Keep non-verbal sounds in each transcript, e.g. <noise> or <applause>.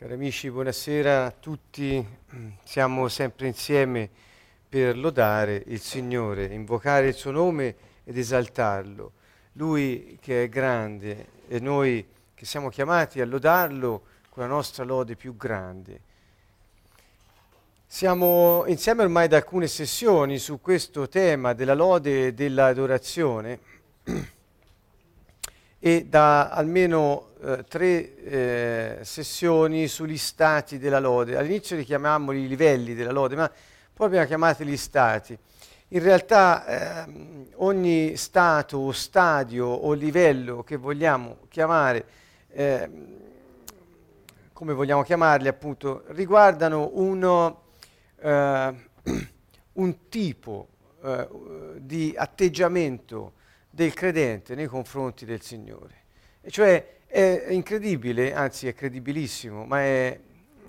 Cari amici, buonasera a tutti. Siamo sempre insieme per lodare il Signore, invocare il suo nome ed esaltarlo. Lui che è grande e noi che siamo chiamati a lodarlo con la nostra lode più grande. Siamo insieme ormai da alcune sessioni su questo tema della lode e dell'adorazione e da almeno eh, tre eh, sessioni sugli stati della lode. All'inizio li chiamavamo i livelli della lode, ma poi abbiamo chiamato gli stati. In realtà eh, ogni stato o stadio o livello che vogliamo chiamare, ehm, come vogliamo chiamarli appunto, riguardano uno, eh, <clears throat> un tipo eh, di atteggiamento del credente nei confronti del Signore. E cioè è incredibile, anzi è credibilissimo, ma è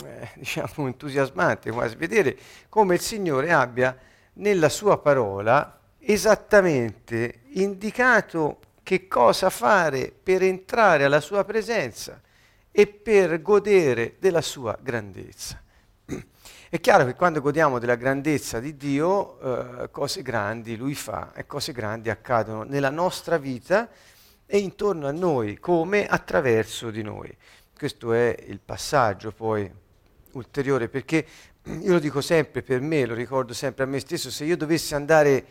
eh, <laughs> diciamo entusiasmante quasi vedere come il Signore abbia nella sua parola esattamente indicato che cosa fare per entrare alla sua presenza e per godere della sua grandezza. È chiaro che quando godiamo della grandezza di Dio, eh, cose grandi Lui fa e cose grandi accadono nella nostra vita e intorno a noi, come attraverso di noi. Questo è il passaggio poi ulteriore, perché <clears throat> io lo dico sempre per me, lo ricordo sempre a me stesso, se io dovessi andare,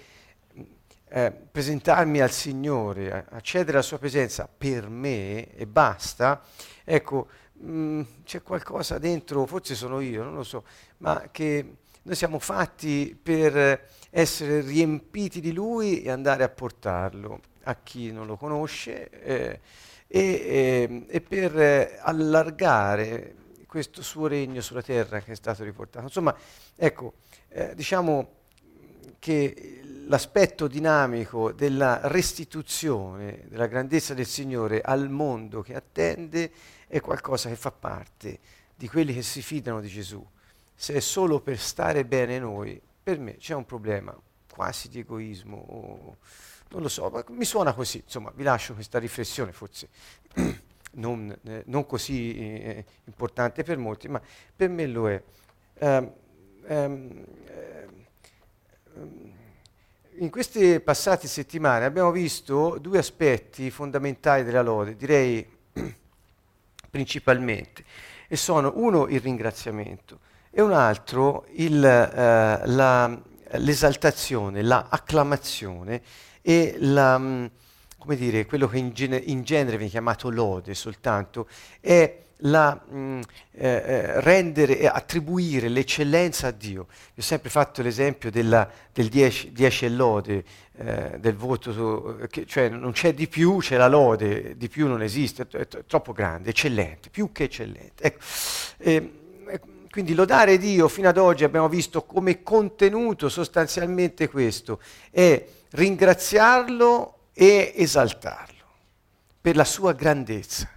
eh, presentarmi al Signore, accedere alla sua presenza per me e basta, ecco, mh, mm, c'è qualcosa dentro, forse sono io, non lo so, ma che noi siamo fatti per essere riempiti di Lui e andare a portarlo a chi non lo conosce eh, e, e, e, per allargare questo suo regno sulla terra che è stato riportato. Insomma, ecco, eh, diciamo che l'aspetto dinamico della restituzione della grandezza del Signore al mondo che attende è qualcosa che fa parte di quelli che si fidano di Gesù. Se è solo per stare bene noi, per me c'è un problema quasi di egoismo o non lo so, mi suona così, insomma, vi lascio questa riflessione, forse <clears throat> non, eh, non così eh, importante per molti, ma per me lo è. Um, um, in queste passate settimane abbiamo visto due aspetti fondamentali della lode, direi <clears throat> principalmente, e sono uno il ringraziamento e un altro il, eh, la, l'esaltazione, la acclamazione e la, mm, dire, quello che in, gene, in, genere viene chiamato lode soltanto, è la, mh, mm, eh, eh, rendere e attribuire l'eccellenza a Dio. Io ho sempre fatto l'esempio della, del 10 e lode, eh, del voto, che, cioè non c'è di più, c'è la lode, di più non esiste, è, è troppo grande, eccellente, più che eccellente. Ecco, eh, quindi lodare Dio fino ad oggi abbiamo visto come contenuto sostanzialmente questo, è ringraziarlo e esaltarlo per la sua grandezza.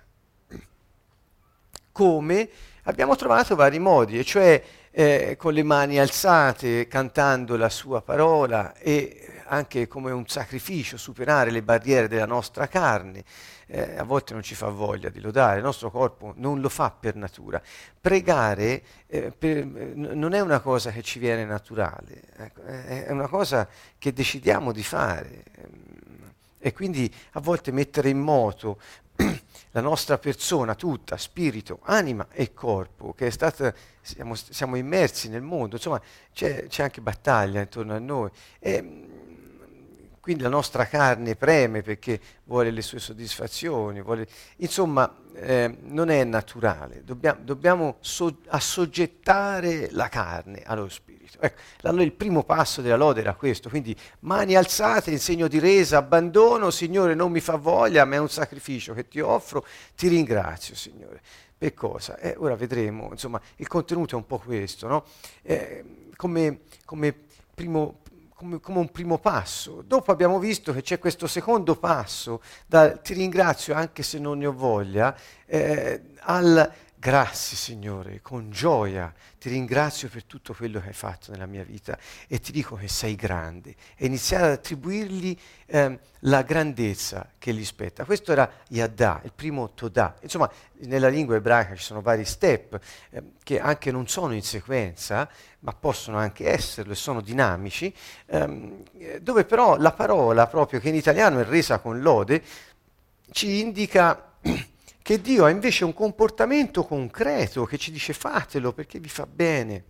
Come abbiamo trovato vari modi, e cioè eh, con le mani alzate, cantando la sua parola e anche come un sacrificio superare le barriere della nostra carne. Eh, a volte non ci fa voglia di lodare, il nostro corpo non lo fa per natura. Pregare eh, per, non è una cosa che ci viene naturale, ecco, è una cosa che decidiamo di fare. E quindi a volte mettere in moto <clears throat> la nostra persona tutta, spirito, anima e corpo, che è stata, siamo, siamo immersi nel mondo, insomma c'è, c'è, anche battaglia intorno a noi. E, quindi la nostra carne preme perché vuole le sue soddisfazioni, vuole... insomma eh, non è naturale, dobbiamo, dobbiamo so- assoggettare la carne allo spirito. Ecco, allora il primo passo della lode era questo, quindi mani alzate in segno di resa, abbandono, Signore non mi fa voglia, ma è un sacrificio che ti offro, ti ringrazio Signore. Per cosa? Eh, ora vedremo, insomma il contenuto è un po' questo, no? eh, come, come primo, come, come, un primo passo. Dopo abbiamo visto che c'è questo secondo passo, da ti ringrazio anche se non ne ho voglia, eh, al Grazie Signore, con gioia ti ringrazio per tutto quello che hai fatto nella mia vita e ti dico che sei grande e iniziare ad attribuirgli eh, la grandezza che gli spetta. Questo era Yadda, il primo Toda. Insomma, nella lingua ebraica ci sono vari step eh, che anche non sono in sequenza, ma possono anche esserlo e sono dinamici, ehm, dove però la parola proprio che in italiano è resa con lode ci indica <clears throat> che Dio ha invece un comportamento concreto che ci dice fatelo perché vi fa bene,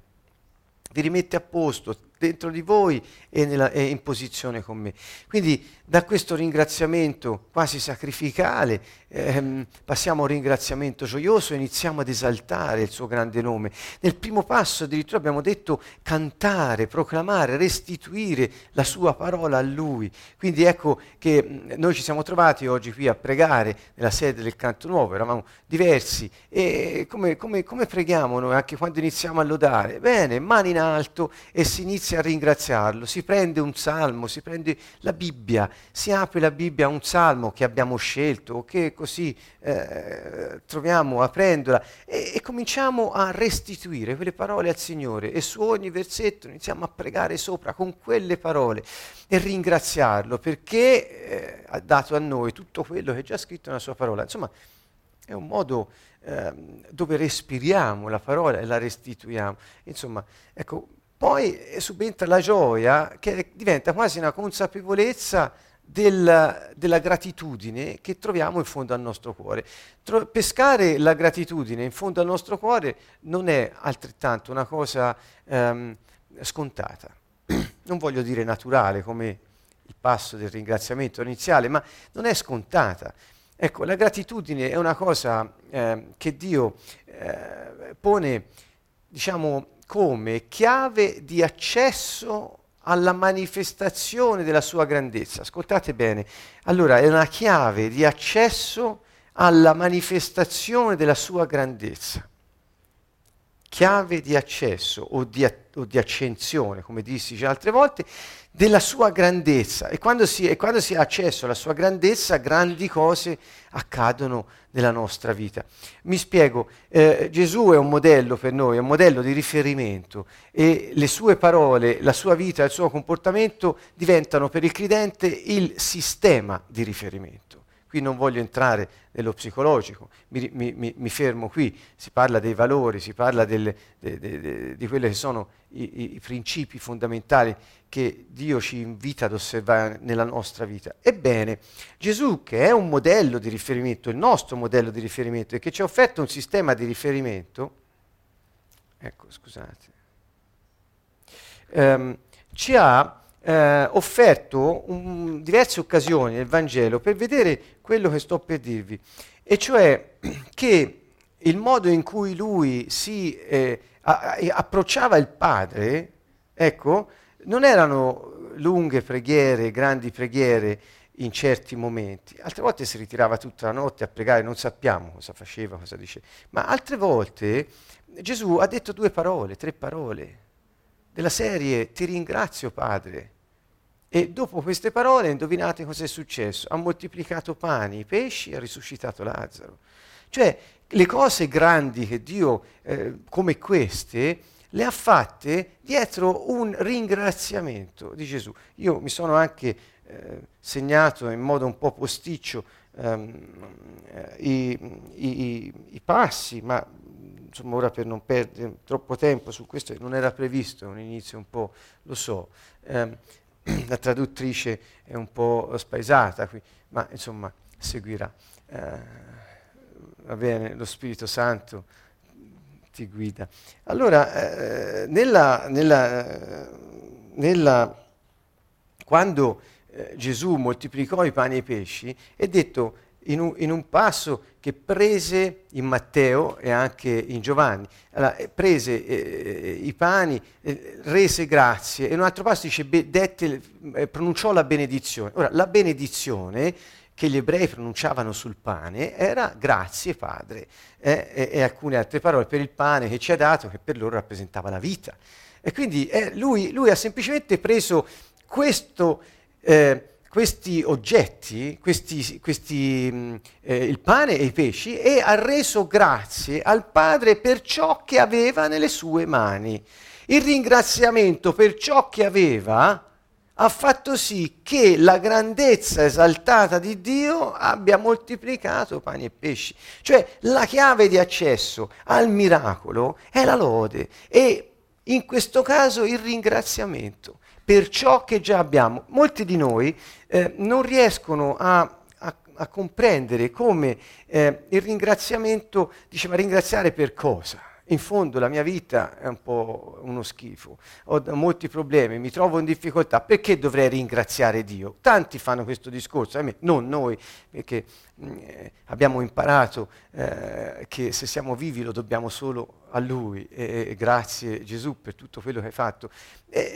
vi rimette a posto, dentro di voi e, nella, e, in posizione con me. Quindi da questo ringraziamento quasi sacrificale ehm, passiamo un ringraziamento gioioso e iniziamo ad esaltare il suo grande nome. Nel primo passo addirittura abbiamo detto cantare, proclamare, restituire la sua parola a lui. Quindi ecco che noi ci siamo trovati oggi qui a pregare nella sede del canto nuovo, eravamo diversi e come, come, come preghiamo noi anche quando iniziamo a lodare? Bene, mani in alto e si inizia a ringraziarlo, si prende un salmo, si prende la Bibbia, si apre la Bibbia a un salmo che abbiamo scelto o che così eh, troviamo aprendola e, e cominciamo a restituire quelle parole al Signore e su ogni versetto iniziamo a pregare sopra con quelle parole e ringraziarlo perché eh, ha dato a noi tutto quello che è già scritto nella sua parola. Insomma, è un modo eh, dove respiriamo la parola e la restituiamo. Insomma, ecco, poi subentra la gioia che diventa quasi una consapevolezza del, della gratitudine che troviamo in fondo al nostro cuore. Tro- pescare la gratitudine in fondo al nostro cuore non è altrettanto una cosa ehm, scontata. <clears throat> non voglio dire naturale come il passo del ringraziamento iniziale, ma non è scontata. Ecco, la gratitudine è una cosa eh, che Dio eh, pone, diciamo, come chiave di accesso alla manifestazione della sua grandezza. Ascoltate bene, allora è una chiave di accesso alla manifestazione della sua grandezza. Chiave di accesso o di, o di accensione, come dissi già altre volte, della sua grandezza. E quando, si, e quando si ha accesso alla sua grandezza, grandi cose accadono nella nostra vita. Mi spiego, eh, Gesù è un modello per noi, è un modello di riferimento e le sue parole, la sua vita, il suo comportamento diventano per il credente il sistema di riferimento. Qui non voglio entrare nello psicologico, mi, mi, mi fermo qui, si parla dei valori, si parla delle, de, de, de, di quelli che sono i, i, i principi fondamentali che Dio ci invita ad osservare nella nostra vita. Ebbene, Gesù, che è un modello di riferimento, il nostro modello di riferimento, e che ci ha offerto un sistema di riferimento, ecco, scusate, ehm, ci ha eh, offerto un, diverse occasioni nel Vangelo per vedere quello che sto per dirvi, e cioè <clears throat> che il modo in cui lui si eh, a, a, approcciava il Padre, ecco, non erano lunghe preghiere, grandi preghiere in certi momenti, altre volte si ritirava tutta la notte a pregare, non sappiamo cosa faceva, cosa diceva, ma altre volte Gesù ha detto due parole, tre parole, della serie ti ringrazio Padre. E dopo queste parole, indovinate cosa è successo? Ha moltiplicato pani, i pesci e ha risuscitato Lazzaro. Cioè, le cose grandi che Dio, eh, come queste, le ha fatte dietro un ringraziamento di Gesù. Io mi sono anche eh, segnato in modo un po' posticcio ehm, eh, i, i, i, passi, ma insomma ora per non perdere troppo tempo su questo non era previsto, è un inizio un po', lo so, ehm, <clears throat> la traduttrice è un po' spaesata qui, ma insomma seguirà. Eh, va bene, lo Spirito Santo ti guida. Allora, eh, nella, nella, nella, quando eh, Gesù moltiplicò i pani e i pesci, è detto in un, in un, passo che prese in Matteo e anche in Giovanni, allora, eh, prese eh, i pani, eh, rese grazie, e in un altro passo dice, be, dette, eh, pronunciò la benedizione. Ora, la benedizione che gli ebrei pronunciavano sul pane era grazie Padre eh, e, e, alcune altre parole per il pane che ci ha dato che per loro rappresentava la vita. E quindi eh, lui, lui, ha semplicemente preso questo, eh, questi oggetti, questi, questi, mm, eh, il pane e i pesci, e ha reso grazie al Padre per ciò che aveva nelle sue mani. Il ringraziamento per ciò che aveva ha fatto sì che la grandezza esaltata di Dio abbia moltiplicato pani e pesci. Cioè la chiave di accesso al miracolo è la lode e in questo caso il ringraziamento per ciò che già abbiamo. Molti di noi eh, non riescono a, a, a comprendere come eh, il ringraziamento, dice ma ringraziare per cosa? in fondo la mia vita è un po' uno schifo, ho molti problemi, mi trovo in difficoltà, perché dovrei ringraziare Dio? Tanti fanno questo discorso, eh, non noi, perché mm, eh, abbiamo imparato eh, che se siamo vivi lo dobbiamo solo a Lui e, e grazie Gesù per tutto quello che hai fatto.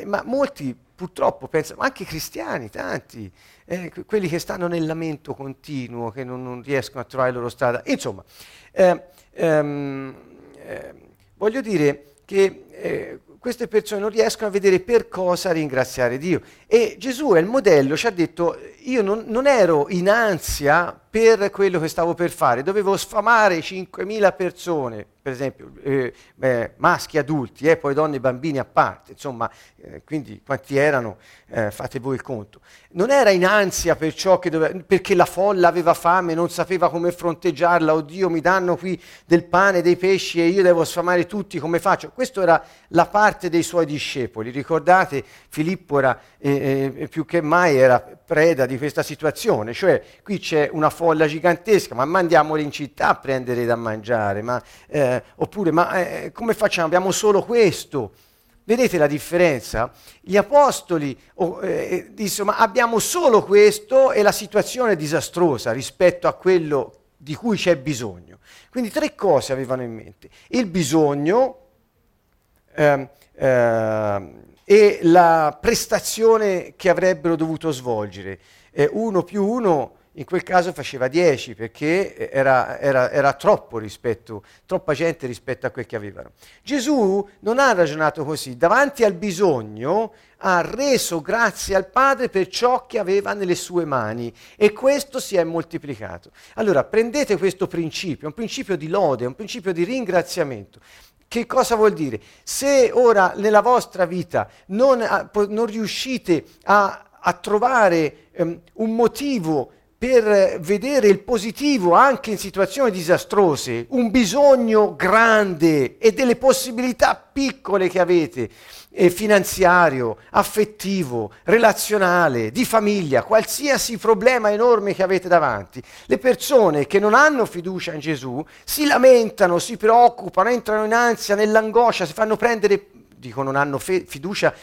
ma molti purtroppo pensano, anche cristiani, tanti, eh, quelli che stanno nel lamento continuo, che non, non, riescono a trovare la loro strada. Insomma, eh, ehm, eh, voglio dire che eh, queste persone non riescono a vedere per cosa ringraziare Dio. E Gesù è il modello, ci ha detto, io non, non ero in ansia per quello che stavo per fare, dovevo sfamare 5.000 persone, per esempio, eh, eh, maschi adulti, eh, poi donne e bambini a parte, insomma, eh, quindi quanti erano, eh, fate voi il conto. Non era in ansia per ciò che doveva, perché la folla aveva fame, non sapeva come fronteggiarla, oddio mi danno qui del pane, dei pesci e io devo sfamare tutti, come faccio? Questa era la parte dei suoi discepoli, ricordate Filippo era eh, più che mai era preda di questa situazione, cioè qui c'è una folla gigantesca, ma mandiamoli in città a prendere da mangiare, ma, eh, oppure ma eh, come facciamo? Abbiamo solo questo. Vedete la differenza? Gli apostoli oh, eh, dissero, ma abbiamo solo questo e la situazione è disastrosa rispetto a quello di cui c'è bisogno. Quindi tre cose avevano in mente. Il bisogno, ehm, ehm, e la prestazione che avrebbero dovuto svolgere. Eh, uno più uno in quel caso faceva 10 perché era, era, era, troppo rispetto, troppa gente rispetto a quel che avevano. Gesù non ha ragionato così, davanti al bisogno ha reso grazie al Padre per ciò che aveva nelle sue mani e questo si è moltiplicato. Allora prendete questo principio, un principio di lode, un principio di ringraziamento. Che cosa vuol dire? Se ora nella vostra vita non, non riuscite a, a trovare um, un motivo per vedere il positivo anche in situazioni disastrose, un bisogno grande e delle possibilità piccole che avete, eh, finanziario, affettivo, relazionale, di famiglia, qualsiasi problema enorme che avete davanti. Le persone che non hanno fiducia in Gesù si lamentano, si preoccupano, entrano in ansia, nell'angoscia, si fanno prendere, dico non hanno fe- fiducia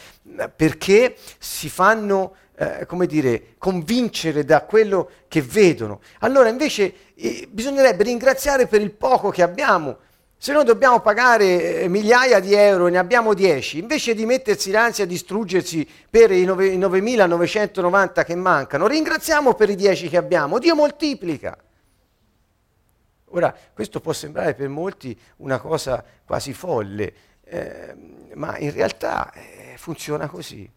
perché si fanno eh, come dire, convincere da quello che vedono. Allora invece eh, bisognerebbe ringraziare per il poco che abbiamo. Se noi dobbiamo pagare eh, migliaia di euro e ne abbiamo 10, invece di mettersi in ansia a distruggersi per i 9.990 che mancano, ringraziamo per i 10 che abbiamo. Dio moltiplica. Ora, questo può sembrare per molti una cosa quasi folle, eh, ma in realtà eh, funziona così.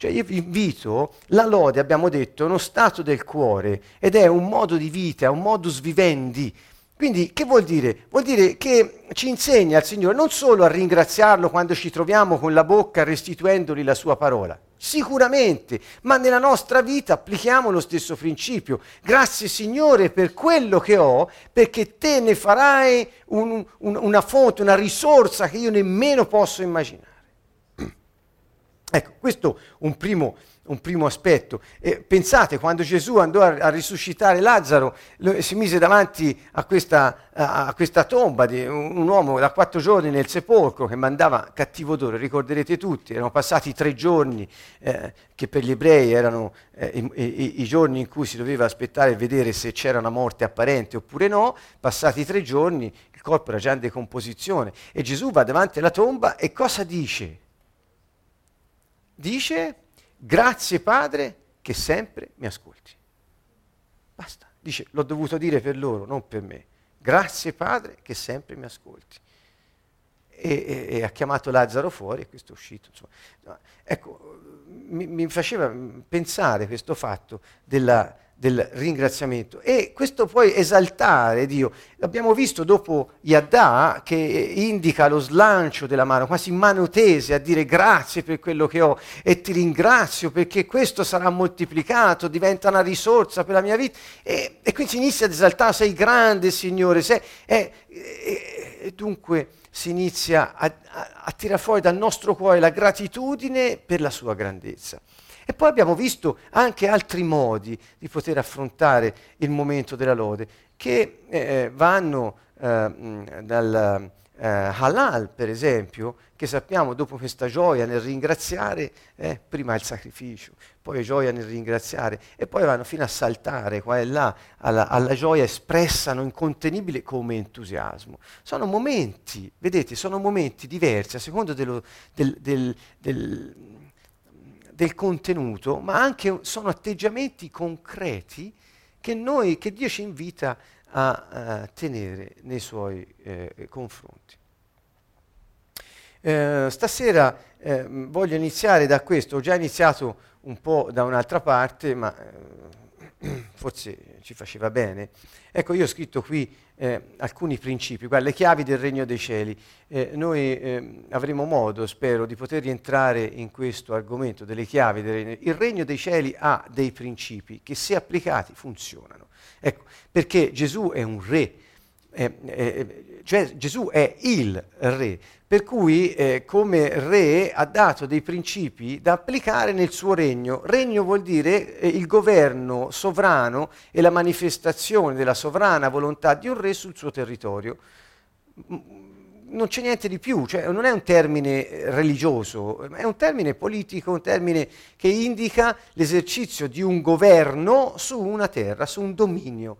Cioè io vi invito, la lode abbiamo detto è uno stato del cuore ed è un modo di vita, è un modus vivendi. Quindi che vuol dire? Vuol dire che ci insegna il Signore non solo a ringraziarlo quando ci troviamo con la bocca restituendogli la sua parola, sicuramente, ma nella nostra vita applichiamo lo stesso principio. Grazie Signore per quello che ho, perché te ne farai un, un, una fonte, una risorsa che io nemmeno posso immaginare. Ecco, questo è un primo, un primo aspetto. E pensate, quando Gesù andò a, a risuscitare Lazzaro, lo, si mise davanti a questa, a, a questa tomba di un, un, uomo da quattro giorni nel sepolcro che mandava cattivo odore, ricorderete tutti, erano passati tre giorni eh, che per gli ebrei erano eh, i, i, i, giorni in cui si doveva aspettare e vedere se c'era una morte apparente oppure no, passati tre giorni il corpo era già in decomposizione e Gesù va davanti alla tomba e cosa dice? Dice grazie Padre che sempre mi ascolti. Basta, dice l'ho dovuto dire per loro, non per me. Grazie Padre che sempre mi ascolti. e, e, ha chiamato Lazzaro fuori e questo è uscito. Insomma. Ecco, mi, mi faceva pensare questo fatto della, del ringraziamento e questo puoi esaltare Dio. L'abbiamo visto dopo Yadda che indica lo slancio della mano, quasi mano tese a dire grazie per quello che ho e ti ringrazio perché questo sarà moltiplicato, diventa una risorsa per la mia vita e, e quindi si inizia ad esaltare, sei grande Signore, sei, e, e, e dunque si inizia a, a, a tirare fuori dal nostro cuore la gratitudine per la sua grandezza. E poi abbiamo visto anche altri modi di poter affrontare il momento della lode, che eh, vanno eh, dal eh, halal, per esempio, che sappiamo dopo questa gioia nel ringraziare, eh, prima il sacrificio, poi gioia nel ringraziare, e poi vanno fino a saltare qua e là alla, alla gioia espressa, non incontenibile come entusiasmo. Sono momenti, vedete, sono momenti diversi a seconda dello, del, del, del del contenuto, ma anche sono atteggiamenti concreti che, noi, che Dio ci invita a, a tenere nei suoi eh, confronti. Eh, stasera eh, voglio iniziare da questo, ho già iniziato un po' da un'altra parte, ma eh, <clears throat> forse ci faceva bene. Ecco, io ho scritto qui eh, alcuni principi, guarda, le chiavi del regno dei cieli. Eh, noi eh, avremo modo, spero, di poter rientrare in questo argomento delle chiavi del regno. Il regno dei cieli ha dei principi che se applicati funzionano. Ecco, perché Gesù è un re, cioè Gesù è il re, per cui eh, come re ha dato dei principi da applicare nel suo regno. Regno vuol dire eh, il governo sovrano e la manifestazione della sovrana volontà di un re sul suo territorio. Non c'è niente di più, cioè non è un termine eh, religioso, è un termine politico, un termine che indica l'esercizio di un governo su una terra, su un dominio.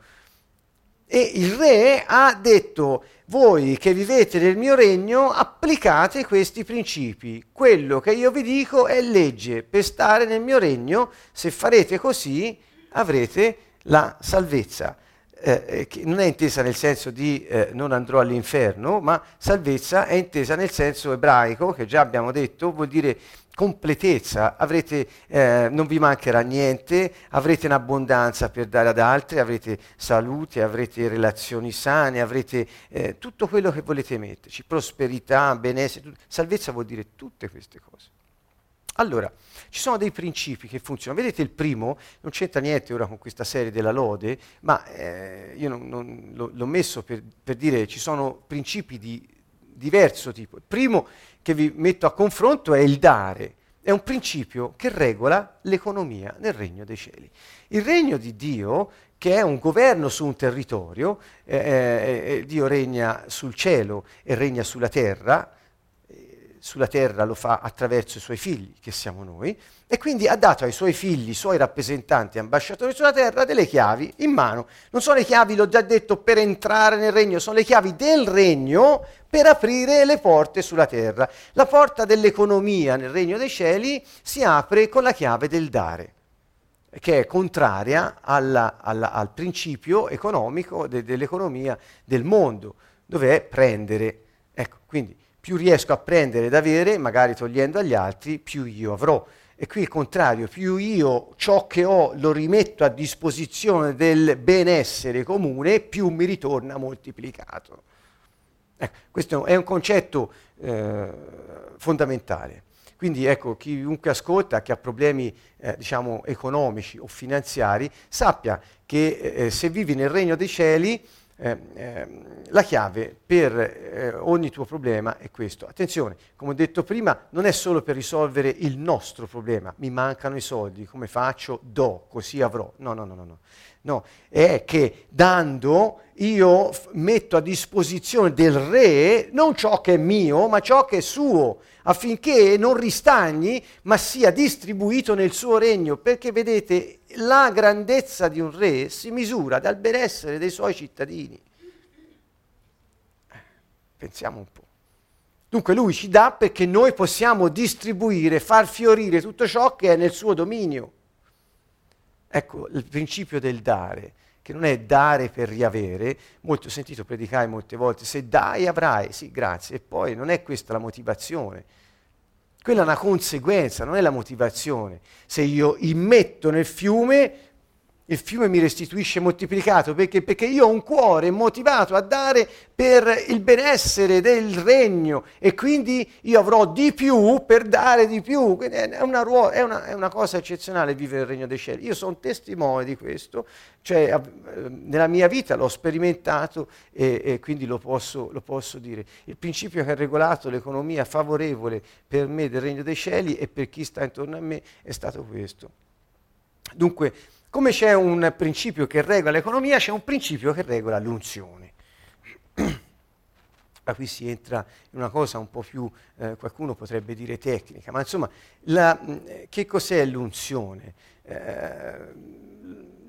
E il re ha detto, voi che vivete nel mio regno, applicate questi principi. Quello che io vi dico è legge. Per stare nel mio regno, se farete così, avrete la salvezza. Eh, eh che non è intesa nel senso di eh, non andrò all'inferno, ma salvezza è intesa nel senso ebraico, che già abbiamo detto, vuol dire completezza, avrete, eh, non vi mancherà niente, avrete un'abbondanza per dare ad altri, avrete salute, avrete relazioni sane, avrete eh, tutto quello che volete metterci, prosperità, benessere, tut- salvezza vuol dire tutte queste cose. Allora, ci sono dei principi che funzionano. Vedete il primo, non c'entra niente ora con questa serie della lode, ma eh, io non, non, lo, l'ho messo per, per dire ci sono principi di diverso tipo. Il primo che vi metto a confronto è il dare. È un principio che regola l'economia nel regno dei cieli. Il regno di Dio, che è un governo su un territorio, eh, eh, eh Dio regna sul cielo e regna sulla terra, sulla terra lo fa attraverso i suoi figli, che siamo noi, e quindi ha dato ai suoi figli, suoi rappresentanti, ambasciatori sulla terra, delle chiavi in mano. Non sono le chiavi, l'ho già detto, per entrare nel regno, sono le chiavi del regno per aprire le porte sulla terra. La porta dell'economia nel regno dei cieli si apre con la chiave del dare che è contraria alla, alla, al principio economico de, dell'economia del mondo, dove è prendere. Ecco, quindi più riesco a prendere ed avere, magari togliendo agli altri, più io avrò. E qui il contrario, più io ciò che ho lo rimetto a disposizione del benessere comune, più mi ritorna moltiplicato. Ecco, questo è un concetto eh, fondamentale. Quindi ecco, chiunque ascolta che ha problemi eh, diciamo, economici o finanziari, sappia che eh, se vivi nel regno dei cieli, eh, la chiave per eh, ogni tuo problema è questo. Attenzione, come ho detto prima, non è solo per risolvere il nostro problema, mi mancano i soldi, come faccio? Do, così avrò. No, no, no, no. no. No è che dando io metto a disposizione del re non ciò che è mio, ma ciò che è suo, affinché non ristagni, ma sia distribuito nel suo regno, perché vedete, la grandezza di un re si misura dal benessere dei suoi cittadini. Pensiamo un po'. Dunque lui ci dà perché noi possiamo distribuire, far fiorire tutto ciò che è nel suo dominio. Ecco il principio del dare, che non è dare per riavere, molto sentito predicare molte volte, se dai avrai, sì grazie, e poi non è questa la motivazione. Quella è una conseguenza, non è la motivazione. Se io immetto nel fiume, il fiume mi restituisce moltiplicato perché? perché io ho un cuore motivato a dare per il benessere del regno e quindi io avrò di più per dare di più. È una, ruo- è una, è una cosa eccezionale vivere il regno dei cieli. Io sono testimone di questo, cioè nella mia vita l'ho sperimentato e, e quindi lo posso, lo posso dire. Il principio che ha regolato l'economia favorevole per me del regno dei cieli e per chi sta intorno a me è stato questo. Dunque, come c'è un principio che regola l'economia, c'è un principio che regola l'unzione. Ma <clears throat> qui si entra in una cosa un po' più, eh, qualcuno potrebbe dire tecnica, ma insomma, la, che cos'è l'unzione? Eh,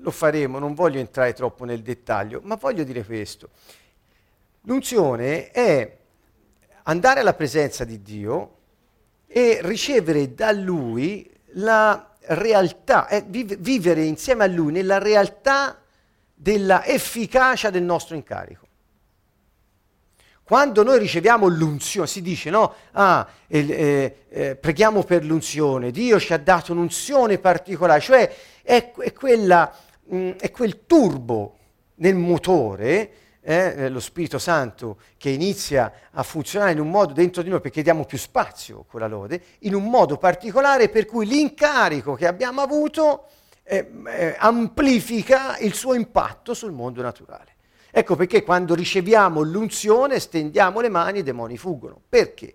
lo faremo, non voglio entrare troppo nel dettaglio, ma voglio dire questo. L'unzione è andare alla presenza di Dio e ricevere da Lui la realtà, è vivere insieme a Lui nella realtà della efficacia del nostro incarico. Quando noi riceviamo l'unzione, si dice no, ah, eh, eh, preghiamo per l'unzione, Dio ci ha dato un'unzione particolare, cioè è, è, quella, mh, mm, è quel turbo nel motore eh, eh, lo Spirito Santo che inizia a funzionare in un modo dentro di noi perché diamo più spazio con la lode, in un modo particolare per cui l'incarico che abbiamo avuto eh, eh, amplifica il suo impatto sul mondo naturale. Ecco perché quando riceviamo l'unzione stendiamo le mani e i demoni fuggono. Perché?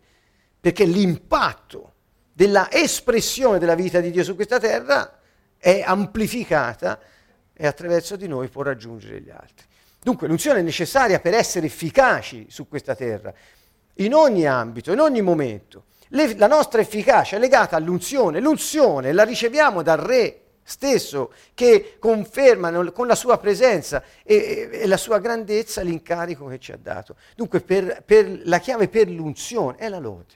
Perché l'impatto della espressione della vita di Dio su questa terra è amplificata e attraverso di noi può raggiungere gli altri. Dunque l'unzione è necessaria per essere efficaci su questa terra, in ogni ambito, in ogni momento. Le, la nostra efficacia è legata all'unzione, l'unzione la riceviamo dal Re stesso che conferma con la sua presenza e, e, e, la sua grandezza l'incarico che ci ha dato. Dunque per, per la chiave per l'unzione è la lode.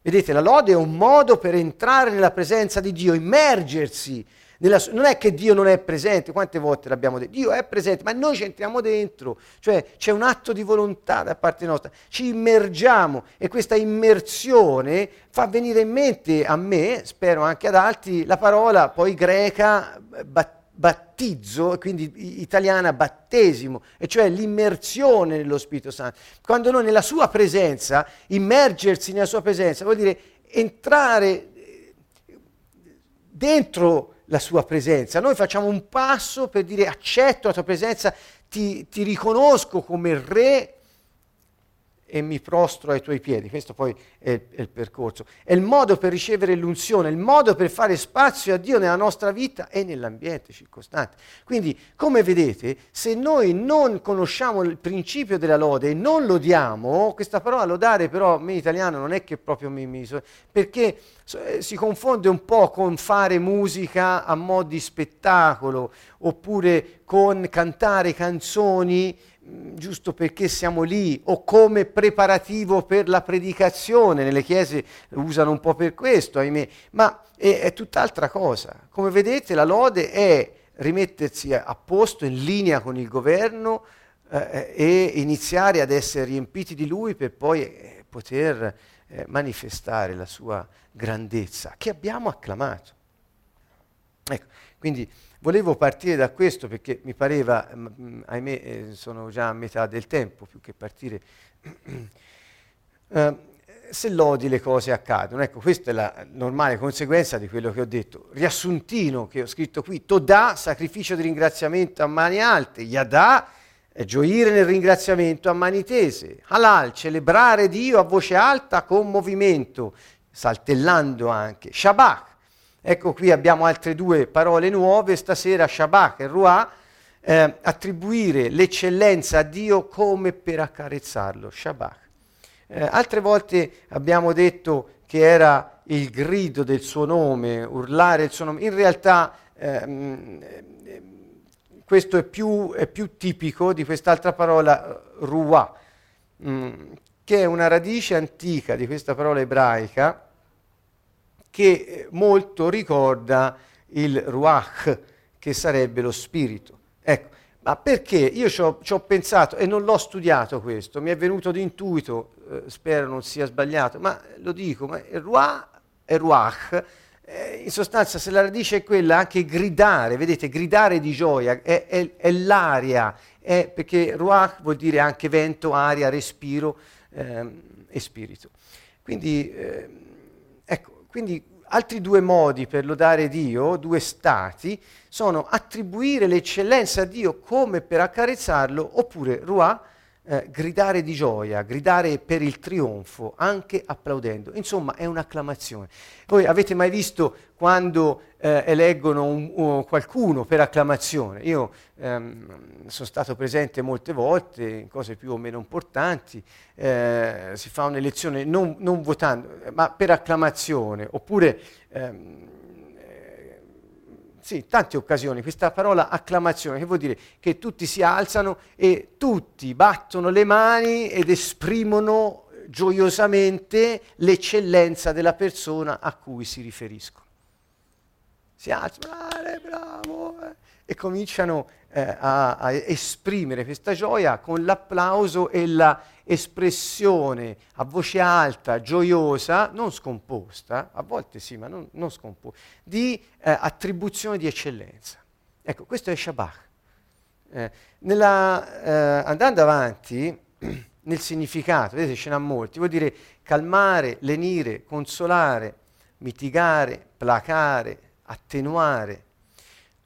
Vedete, la lode è un modo per entrare nella presenza di Dio, immergersi nella, non è che Dio non è presente, quante volte l'abbiamo detto, Dio è presente, ma noi ci entriamo dentro, cioè c'è un atto di volontà da parte nostra, ci immergiamo e questa immersione fa venire in mente a me, spero anche ad altri, la parola poi greca bat, battizzo, quindi italiana battesimo, e cioè l'immersione nello Spirito Santo. Quando noi nella sua presenza, immergersi nella sua presenza, vuol dire entrare dentro la sua presenza. Noi facciamo un passo per dire accetto la tua presenza, ti, ti riconosco come re e mi prostro ai tuoi piedi. Questo poi è è il, percorso. È il modo per ricevere l'unzione, il modo per fare spazio a Dio nella nostra vita e nell'ambiente circostante. Quindi, come vedete, se noi non conosciamo il principio della lode e non lodiamo, questa parola lodare però in italiano non è che proprio mi... mi perché eh, si confonde un po' con fare musica a mo' di spettacolo oppure con cantare canzoni giusto perché siamo lì o come preparativo per la predicazione, nelle chiese usano un po' per questo, ahimè, ma è, è tutt'altra cosa. Come vedete la lode è rimettersi a posto in linea con il governo eh, e iniziare ad essere riempiti di lui per poi eh, poter eh, manifestare la sua grandezza che abbiamo acclamato. Ecco, quindi Volevo partire da questo perché mi pareva, mh, mm, mm, ahimè, eh, sono già a metà del tempo, più che partire. uh, <clears throat> se lodi le cose accadono. Ecco, questa è la normale conseguenza di quello che ho detto. Riassuntino che ho scritto qui, Todà, sacrificio di ringraziamento a mani alte, Yadà, gioire nel ringraziamento a mani tese, Halal, celebrare Dio a voce alta con movimento, saltellando anche, Shabbat, Ecco qui abbiamo altre due parole nuove, stasera Shabbat e Ruah, eh, attribuire l'eccellenza a Dio come per accarezzarlo, Shabbat. Eh, altre volte abbiamo detto che era il grido del suo nome, urlare il suo nome, in realtà ehm, questo è più, è più, tipico di quest'altra parola, ruah, mm, che è una radice antica di questa parola ebraica, che molto ricorda il ruach, che sarebbe lo spirito. Ecco, ma perché? Io ci ho pensato e non l'ho studiato questo, mi è venuto d'intuito, eh, spero non sia sbagliato, ma lo dico, ma ruah e ruach, eh, in sostanza se la radice è quella anche gridare, vedete, gridare di gioia, è, è, è l'aria, è, perché ruach vuol dire anche vento, aria, respiro ehm, e spirito. Quindi, eh, ecco, quindi altri due modi per lodare Dio, due stati, sono attribuire l'eccellenza a Dio come per accarezzarlo, oppure ruah, eh, gridare di gioia, gridare per il trionfo, anche applaudendo. Insomma, è un'acclamazione. Voi avete mai visto quando eh, eleggono un, un, qualcuno per acclamazione? Io ehm, sono stato presente molte volte in cose più o meno importanti, eh, si fa un'elezione non, non, votando, ma per acclamazione, oppure... Ehm, sì, tante occasioni, questa parola acclamazione, che vuol dire che tutti si alzano e tutti battono le mani ed esprimono gioiosamente l'eccellenza della persona a cui si riferiscono. Si alzano, ah, bravo, eh, e cominciano eh, a, a, esprimere questa gioia con l'applauso e l'espressione a voce alta, gioiosa, non scomposta, a volte sì, ma non, non scomposta, di eh, attribuzione di eccellenza. Ecco, questo è Shabbat. Eh, nella, eh, andando avanti <clears throat> nel significato, vedete ce n'ha molti, vuol dire calmare, lenire, consolare, mitigare, placare, attenuare,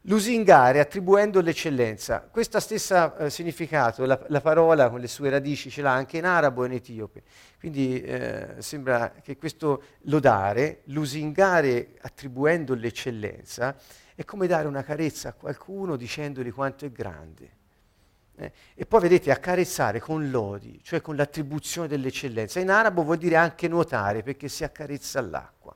lusingare attribuendo l'eccellenza. Questo stesso eh, significato, la, la, parola con le sue radici ce l'ha anche in arabo e in etiope. Quindi eh, sembra che questo lodare, lusingare attribuendo l'eccellenza, è come dare una carezza a qualcuno dicendogli quanto è grande. Eh, e poi vedete accarezzare con lodi, cioè con l'attribuzione dell'eccellenza. In arabo vuol dire anche nuotare perché si accarezza all'acqua.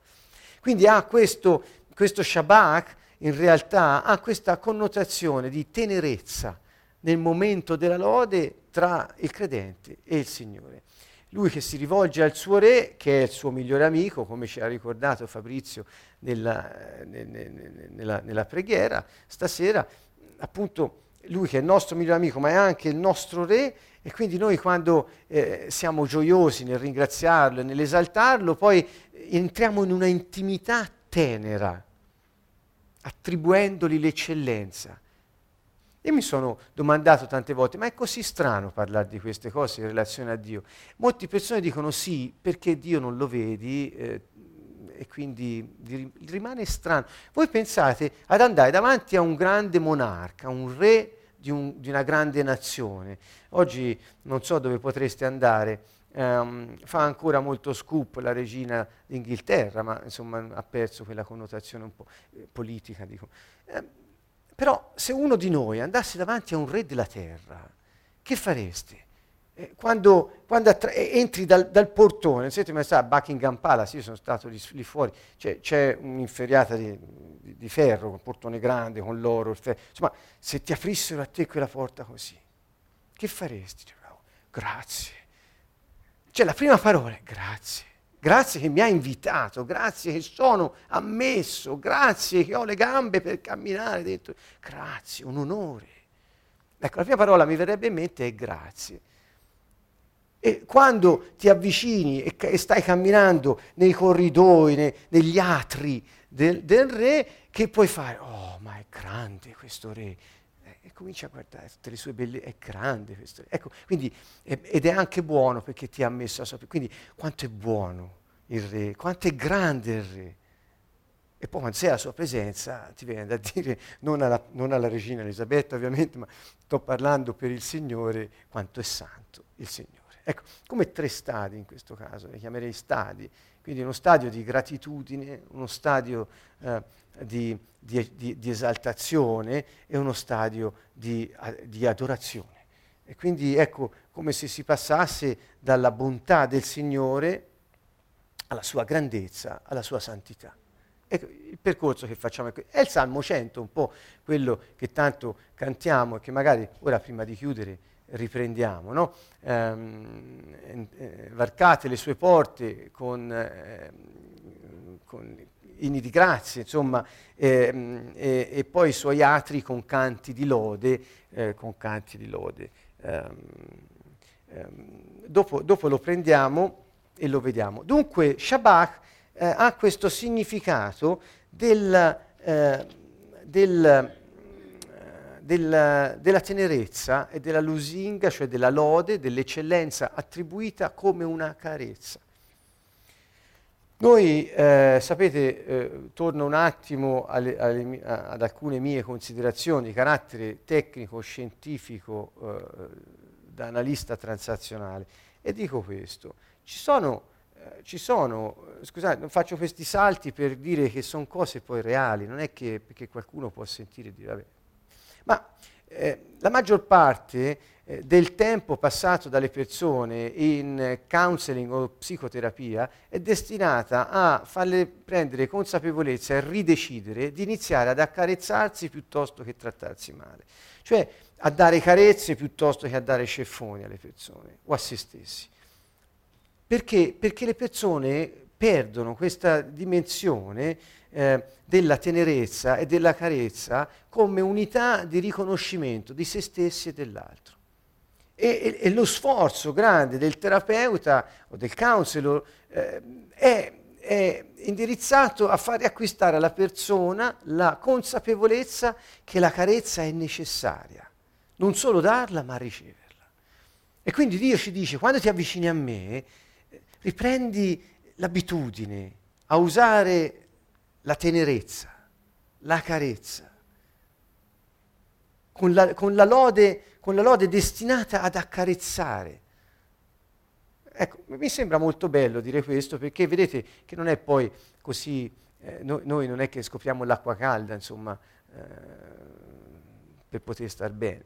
Quindi ha questo, questo Shabbat in realtà ha questa connotazione di tenerezza nel momento della lode tra il credente e il Signore. Lui che si rivolge al suo re, che è il suo migliore amico, come ci ha ricordato Fabrizio nella, nella, nella preghiera, stasera, appunto lui che è il nostro migliore amico, ma è anche il nostro re, e quindi noi quando eh, siamo gioiosi nel ringraziarlo e nell'esaltarlo, poi entriamo in una intimità tenera attribuendogli l'eccellenza. Io mi sono domandato tante volte, ma è così strano parlare di queste cose in relazione a Dio? Molte persone dicono sì, perché Dio non lo vedi eh, e quindi rimane strano. Voi pensate ad andare davanti a un grande monarca, un re di, un, di una grande nazione. Oggi non so dove potreste andare, Um, fa ancora molto scoop la regina d'Inghilterra, ma insomma ha perso quella connotazione un po' eh, politica. Dico. Eh, però se uno di noi andasse davanti a un re della terra, che fareste? Eh, quando, quando attra- entri dal, dal, portone, siete mai stati a Buckingham Palace, io sono stato lì, lì fuori, c'è, c'è un'inferriata di, di, di, ferro, un portone grande con l'oro, insomma, se ti aprissero a te quella porta così, che faresti? Grazie cioè la prima parola è grazie. Grazie che mi ha invitato, grazie che sono ammesso, grazie che ho le gambe per camminare dentro. Grazie, un onore. Ecco, la prima parola mi verrebbe in mente è grazie. E quando ti avvicini e, e stai camminando nei corridoi, ne, negli atri del, del re, che puoi fare? Oh, ma è grande questo re, e comincia a guardare tutte le sue belle, è grande questo. Ecco, quindi, ed è anche buono perché ti ha messo a sapere. Quindi quanto è buono il re, quanto è grande il re. E poi quando sei alla sua presenza ti viene da <laughs> dire, non alla, non alla regina Elisabetta ovviamente, ma sto parlando per il Signore, quanto è santo il Signore. Ecco, come tre stadi in questo caso, li chiamerei stadi, quindi uno stadio di gratitudine, uno stadio eh, di, di, di, di, esaltazione e uno stadio di, adorazione. E quindi ecco come se si passasse dalla bontà del Signore alla sua grandezza, alla sua santità. Ecco, il percorso che facciamo. È il Salmo 100, un po' quello che tanto cantiamo e che magari ora prima di chiudere riprendiamo. No? Ehm, eh, varcate le sue porte con, eh, con inni di grazia, insomma, eh, e, poi i suoi atri con canti di lode, eh, con canti di lode. Um, um, dopo, dopo, lo prendiamo e lo vediamo. Dunque, Shabbat eh, ha questo significato del, eh, del del, della tenerezza e della lusinga, cioè della lode, dell'eccellenza attribuita come una carezza. Noi, eh, sapete, eh, torno un attimo alle, alle, ad alcune mie considerazioni di carattere tecnico, scientifico, eh, da analista transazionale, e dico questo. Ci sono, eh, ci sono, scusate, faccio questi salti per dire che sono cose poi reali, non è che perché qualcuno può sentire e dire, vabbè, ma eh, la maggior parte eh, del tempo passato dalle persone in counseling o psicoterapia è destinata a farle prendere consapevolezza e ridecidere di iniziare ad accarezzarsi piuttosto che trattarsi male. Cioè a dare carezze piuttosto che a dare ceffoni alle persone o a se stessi. Perché? Perché le persone perdono questa dimensione eh, della tenerezza e della carezza come unità di riconoscimento di se stessi e dell'altro. E, e, e lo sforzo grande del terapeuta o del counselor eh, è, è indirizzato a fare acquistare alla persona la consapevolezza che la carezza è necessaria, non solo darla ma riceverla. E quindi Dio ci dice, quando ti avvicini a me, riprendi l'abitudine a usare la tenerezza, la carezza, con la, con la, lode, con la lode destinata ad accarezzare. Ecco, mi sembra molto bello dire questo perché vedete che non è poi così, eh, noi, noi, non è che scopriamo l'acqua calda, insomma, eh, per poter star bene,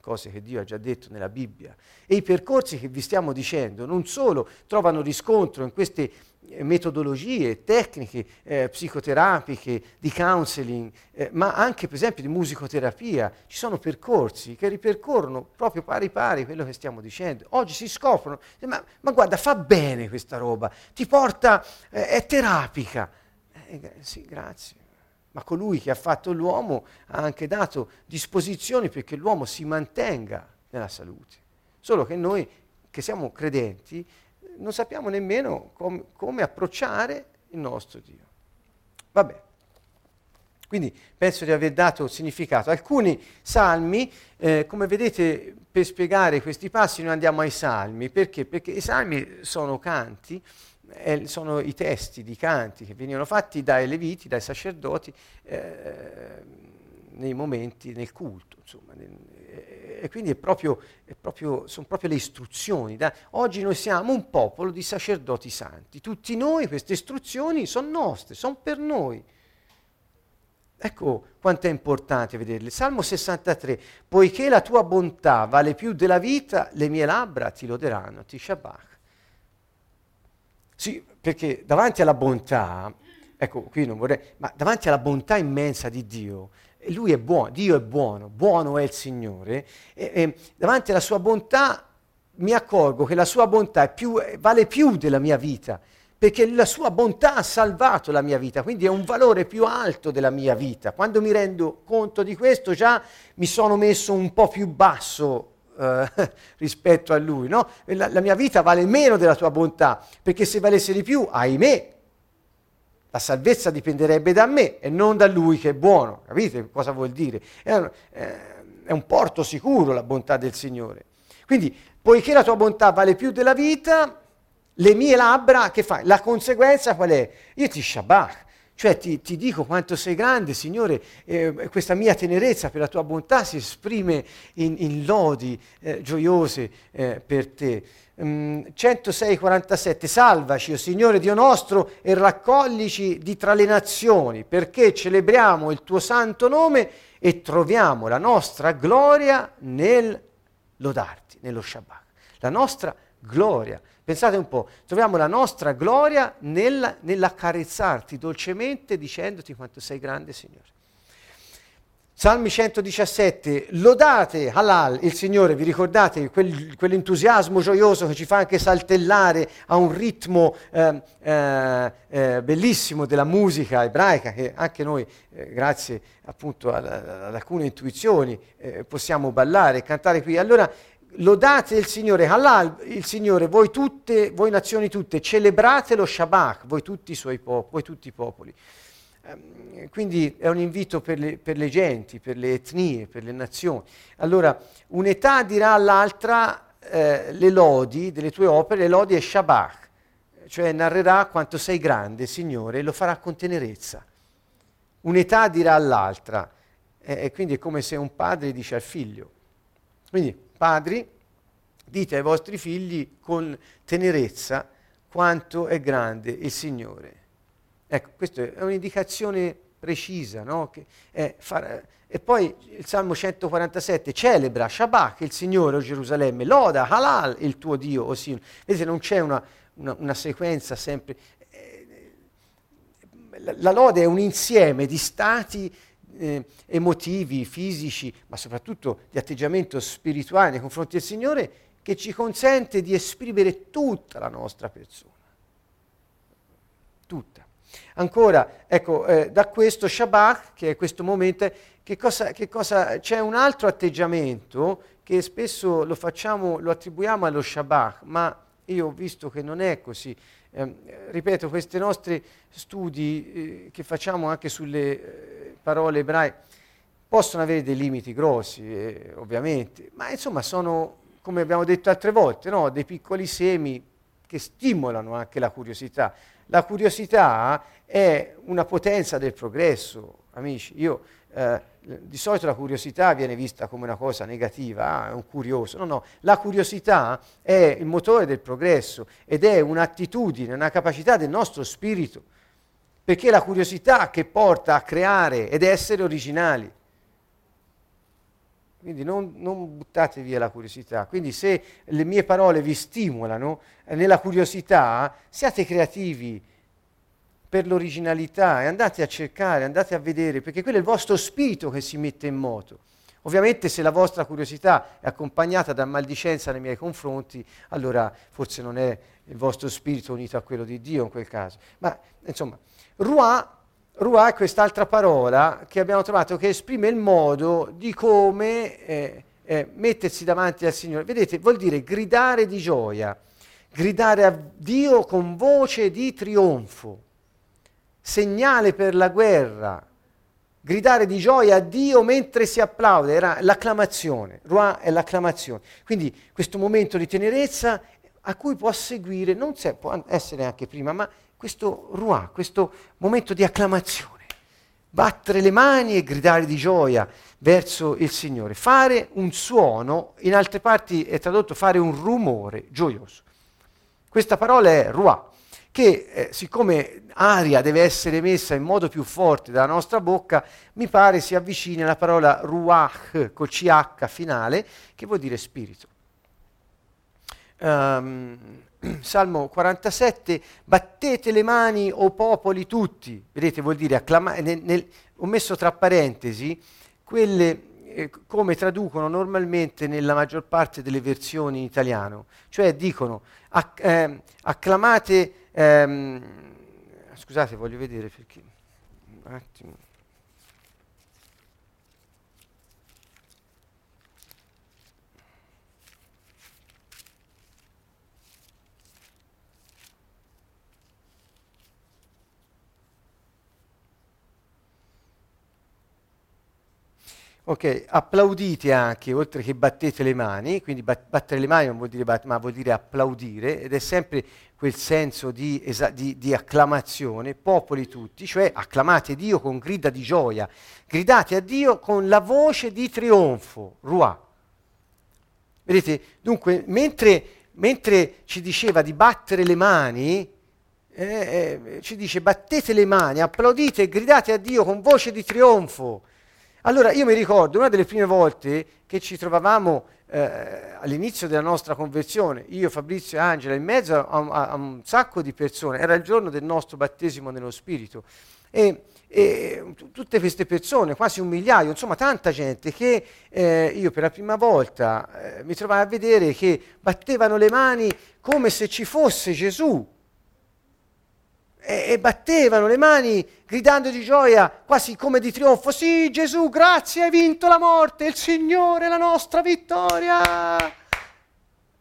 cose che Dio ha già detto nella Bibbia. E i percorsi che vi stiamo dicendo non solo trovano riscontro in queste metodologie, tecniche eh, psicoterapiche, di counseling, eh, ma anche per esempio di musicoterapia. Ci sono percorsi che ripercorrono proprio pari pari quello che stiamo dicendo. Oggi si scoprono, ma, ma guarda, fa bene questa roba, ti porta, eh, è terapica. Eh, sì, grazie. Ma colui che ha fatto l'uomo ha anche dato disposizioni perché l'uomo si mantenga nella salute. Solo che noi che siamo credenti non sappiamo nemmeno com- come approcciare il nostro Dio. Vabbè. Quindi penso di aver dato significato. Alcuni salmi, eh, come vedete, per spiegare questi passi noi andiamo ai salmi. Perché? Perché i salmi sono canti, eh, sono i testi di canti che venivano fatti dai leviti, dai sacerdoti, eh, nei momenti, nel culto, insomma, nel, e quindi è proprio, è proprio, sono proprio le istruzioni. Da, oggi noi siamo un popolo di sacerdoti santi, tutti noi queste istruzioni sono nostre, sono per noi. Ecco quanto è importante vederle. Salmo 63, poiché la tua bontà vale più della vita, le mie labbra ti loderanno, ti shabach. Sì, perché davanti alla bontà, ecco qui non vorrei, ma davanti alla bontà immensa di Dio, lui è buono, Dio è buono, buono è il Signore, e, e davanti alla sua bontà mi accorgo che la sua bontà più, vale più della mia vita, perché la sua bontà ha salvato la mia vita, quindi è un valore più alto della mia vita. Quando mi rendo conto di questo già mi sono messo un po' più basso eh, <laughs> rispetto a lui, no? la, la mia vita vale meno della tua bontà, perché se valesse di più, ahimè, la salvezza dipenderebbe da me e non da lui che è buono. Capite cosa vuol dire? È un, è un porto sicuro la bontà del Signore. Quindi, poiché la tua bontà vale più della vita, le mie labbra, che fai? La conseguenza qual è? Io ti shabbat, cioè ti, ti, dico quanto sei grande, Signore, eh, questa mia tenerezza per la tua bontà si esprime in, in lodi eh, gioiose eh, per te. 106,47 mm, Salvaci, o Signore Dio nostro, e raccoglici di tra le nazioni, perché celebriamo il tuo santo nome e troviamo la nostra gloria nel lodarti, nello Shabbat. La nostra gloria. Pensate un po', troviamo la nostra gloria nel, nell'accarezzarti dolcemente dicendoti quanto sei grande, Signore. Salmi 117, lodate Halal, il Signore, vi ricordate quel, quell'entusiasmo gioioso che ci fa anche saltellare a un ritmo eh, eh, eh, bellissimo della musica ebraica che anche noi, eh, grazie appunto ad alcune intuizioni, eh, possiamo ballare e cantare qui. Allora lodate il Signore, Halal, il Signore, voi tutte, voi nazioni tutte, celebrate lo Shabbat, voi tutti i suoi popoli, voi tutti i popoli. Ehm, quindi è un invito per le, per le, genti, per le etnie, per le nazioni. Allora, un'età dirà all'altra eh, le lodi delle tue opere, le lodi è Shabbat, cioè narrerà quanto sei grande, Signore, e lo farà con tenerezza. Un'età dirà all'altra, eh, e quindi è come se un padre dice al figlio. Quindi, padri, dite ai vostri figli con tenerezza quanto è grande il Signore. Ecco, questa è un'indicazione precisa, no? far, e poi il Salmo 147 celebra Shabbat, il Signore, o Gerusalemme, loda Halal, il tuo Dio, o Sion. Vedete, non c'è una, una, una sequenza sempre... Eh, la, la lode è un insieme di stati eh, emotivi, fisici, ma soprattutto di atteggiamento spirituale nei confronti del Signore che ci consente di esprimere tutta la nostra persona. Ancora, ecco, eh, da questo Shabbat, che è questo momento, che cosa, che cosa, c'è un altro atteggiamento che spesso lo facciamo, lo attribuiamo allo Shabbat, ma io ho visto che non è così. Eh, ripeto, questi nostri studi eh, che facciamo anche sulle eh, parole ebraiche possono avere dei limiti grossi, eh, ovviamente, ma insomma sono, come abbiamo detto altre volte, no? dei piccoli semi che stimolano anche la curiosità. La curiosità è una potenza del progresso, amici. Io, eh, di solito la curiosità viene vista come una cosa negativa, ah, è un curioso. No, no, la curiosità è il motore del progresso ed è un'attitudine, una capacità del nostro spirito, perché è la curiosità che porta a creare ed essere originali. Quindi non, non, buttate via la curiosità. Quindi se le mie parole vi stimolano eh, nella curiosità, siate creativi per l'originalità e andate a cercare, andate a vedere, perché quello è il vostro spirito che si mette in moto. Ovviamente se la vostra curiosità è accompagnata da maldicenza nei miei confronti, allora forse non è il vostro spirito unito a quello di Dio in quel caso. Ma insomma, Ruà Ruà è quest'altra parola che abbiamo trovato che esprime il modo di come eh, eh, mettersi davanti al Signore. Vedete, vuol dire gridare di gioia, gridare a Dio con voce di trionfo, segnale per la guerra, gridare di gioia a Dio mentre si applaude, era l'acclamazione, Ruà è l'acclamazione. Quindi questo momento di tenerezza a cui può seguire, non se, può essere anche prima, ma questo ruà, questo momento di acclamazione, battere le mani e gridare di gioia verso il Signore, fare un suono, in altre parti è tradotto fare un rumore gioioso. Questa parola è ruà, che eh, siccome aria deve essere messa in modo più forte dalla nostra bocca, mi pare si avvicina alla parola ruach col ch finale, che vuol dire spirito. Um, Salmo 47, battete le mani o popoli tutti, vedete vuol dire acclamare, nel, nel, ho messo tra parentesi quelle eh, come traducono normalmente nella maggior parte delle versioni in italiano, cioè dicono acc- eh, acclamate, ehm, scusate voglio vedere perché, un attimo. Ok, applaudite anche, oltre che battete le mani, quindi bat- battere le mani non vuol dire bat- ma vuol dire applaudire, ed è sempre quel senso di, esa- di, di, acclamazione, popoli tutti, cioè acclamate Dio con grida di gioia, gridate a Dio con la voce di trionfo, ruà. Vedete, dunque, mentre, mentre ci diceva di battere le mani, eh, eh, ci dice battete le mani, applaudite e gridate a Dio con voce di trionfo. Allora io mi ricordo una delle prime volte che ci trovavamo eh, all'inizio della nostra conversione, io, Fabrizio e Angela, in mezzo a, a, a, un sacco di persone, era il giorno del nostro battesimo nello Spirito. E, e tutte queste persone, quasi un migliaio, insomma tanta gente che eh, io per la prima volta eh, mi trovai a vedere che battevano le mani come se ci fosse Gesù e, e battevano le mani gridando di gioia, quasi come di trionfo, sì Gesù, grazie, hai vinto la morte, il Signore è la nostra vittoria.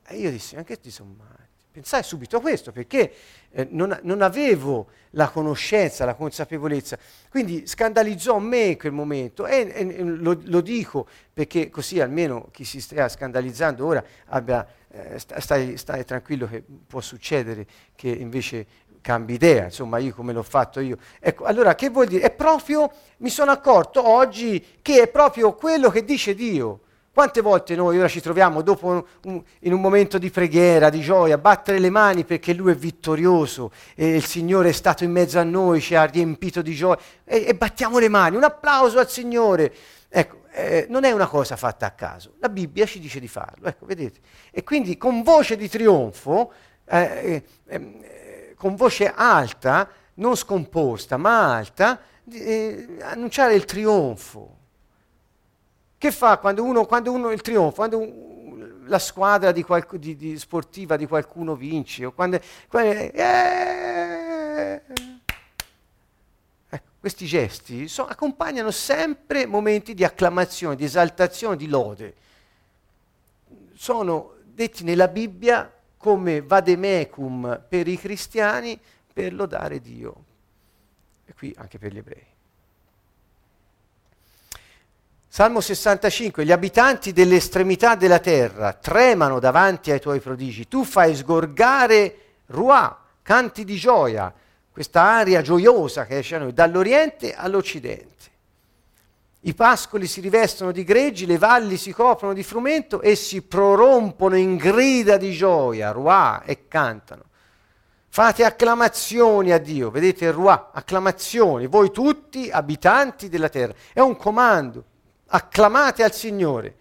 E io dissi, ma che ti sono matti? Pensai subito a questo, perché eh, non, non, avevo la conoscenza, la consapevolezza. Quindi scandalizzò me quel momento e, e lo, lo, dico perché così almeno chi si sta scandalizzando ora abbia, eh, stai, stai tranquillo che può succedere che invece cambi idea, insomma io come l'ho fatto io. Ecco, allora che vuol dire? È proprio, mi sono accorto oggi che è proprio quello che dice Dio. Quante volte noi ora ci troviamo dopo un, un, in un momento di preghiera, di gioia, a battere le mani perché Lui è vittorioso e il Signore è stato in mezzo a noi, ci ha riempito di gioia e, e battiamo le mani, un applauso al Signore. Ecco, eh, non è una cosa fatta a caso, la Bibbia ci dice di farlo, ecco, vedete. E quindi con voce di trionfo, eh, eh, ehm, con voce alta, non scomposta, ma alta, eh, annunciare il trionfo. Che fa quando uno, quando uno il trionfo, quando un, la squadra di qualc- di, di sportiva di qualcuno vince, o quando, quando eh, ecco, questi gesti so, accompagnano sempre momenti di acclamazione, di esaltazione, di lode. Sono detti nella Bibbia come vademecum per i cristiani per lodare Dio. E qui anche per gli ebrei. Salmo 65, gli abitanti delle estremità della terra tremano davanti ai tuoi prodigi, tu fai sgorgare ruà, canti di gioia, questa aria gioiosa che esce a noi, dall'oriente all'occidente. I pascoli si rivestono di greggi, le valli si coprono di frumento e si prorompono in grida di gioia, ruà, e cantano. Fate acclamazioni a Dio, vedete, ruà, acclamazioni, voi tutti abitanti della terra. È un comando. Acclamate al Signore,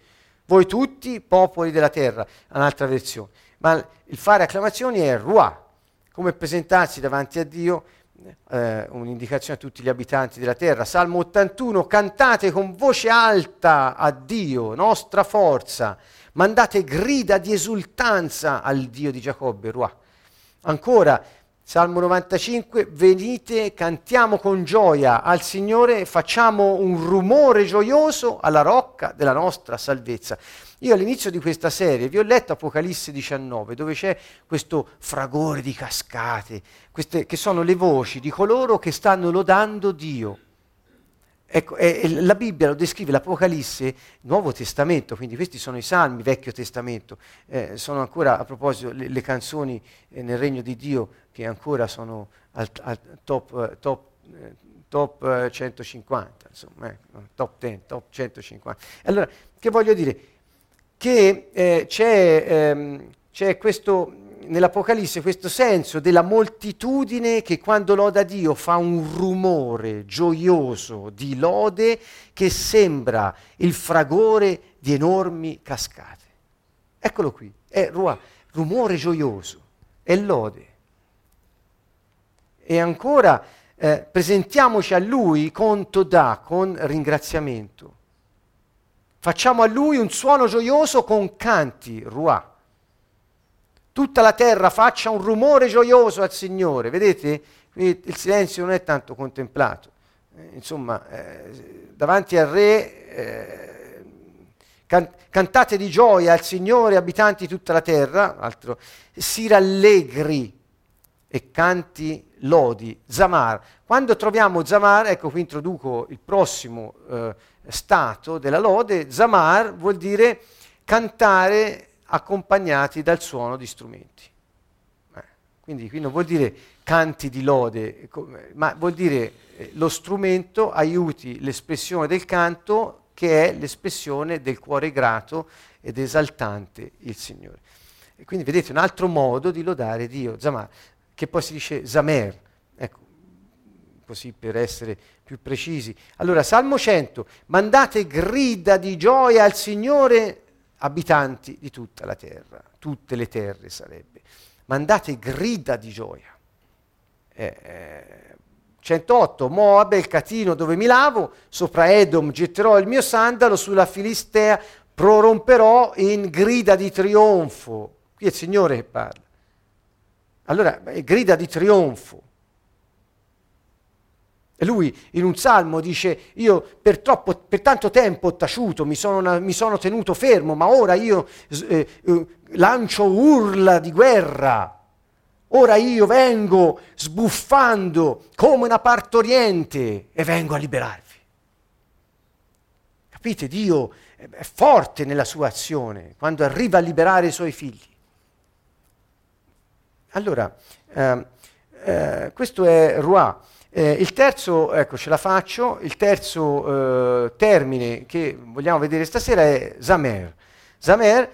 voi tutti popoli della terra, un'altra versione. Ma il fare acclamazioni è ruà, come presentarsi davanti a Dio, eh, un'indicazione a tutti gli abitanti della terra. Salmo 81, cantate con voce alta a Dio, nostra forza, mandate grida di esultanza al Dio di Giacobbe, ruà. Ancora, Salmo 95, venite, cantiamo con gioia al Signore, facciamo un rumore gioioso alla rocca della nostra salvezza. Io all'inizio di questa serie vi ho letto Apocalisse 19, dove c'è questo fragore di cascate, queste, che sono le voci di coloro che stanno lodando Dio. Ecco, eh, la Bibbia lo descrive, l'Apocalisse, Nuovo Testamento, quindi questi sono i salmi, Vecchio Testamento, eh, sono ancora a proposito le, le canzoni eh, nel regno di Dio che ancora sono al, al top, eh, top, eh, top 150, eh, insomma, top 10, top 150. Allora, che voglio dire? Che c'è, ehm, c'è questo nell'Apocalisse questo senso della moltitudine che quando loda Dio fa un rumore gioioso di lode che sembra il fragore di enormi cascate. Eccolo qui, è ruah, rumore gioioso, è lode. E ancora eh, presentiamoci a Lui con Todà, con ringraziamento. Facciamo a Lui un suono gioioso con canti, ruah tutta la terra faccia un rumore gioioso al Signore. Vedete? il silenzio non è tanto contemplato. Eh, insomma, eh, davanti al Re eh, can- cantate di gioia al Signore, abitanti di tutta la terra, altro, si rallegri e canti lodi. Zamar. Quando troviamo Zamar, ecco qui introduco il prossimo eh, stato della lode, Zamar vuol dire cantare accompagnati dal suono di strumenti. Eh, quindi qui non vuol dire canti di lode, ma vuol dire eh, lo strumento aiuti l'espressione del canto che è l'espressione del cuore grato ed esaltante il Signore. E quindi vedete un altro modo di lodare Dio, Zamar, che poi si dice Zamer, così per essere più precisi. Allora, Salmo 100, mandate grida di gioia al Signore abitanti di tutta la terra, tutte le terre sarebbe. Mandate grida di gioia. Eh, eh, 108, Moab è il catino dove mi lavo, sopra Edom getterò il mio sandalo, sulla Filistea proromperò in grida di trionfo. Qui è il Signore che parla. Allora, grida di trionfo. E lui in un salmo dice, io per, troppo, per tanto tempo ho taciuto, mi sono, mi sono, tenuto fermo, ma ora io eh, eh, lancio urla di guerra. Ora io vengo sbuffando come una partoriente e vengo a liberarvi. Capite? Dio è forte nella sua azione quando arriva a liberare i suoi figli. Allora, eh, eh, questo è Roi. Eh, il terzo, ecco ce la faccio, il terzo eh, termine che vogliamo vedere stasera è Zamer. Zamer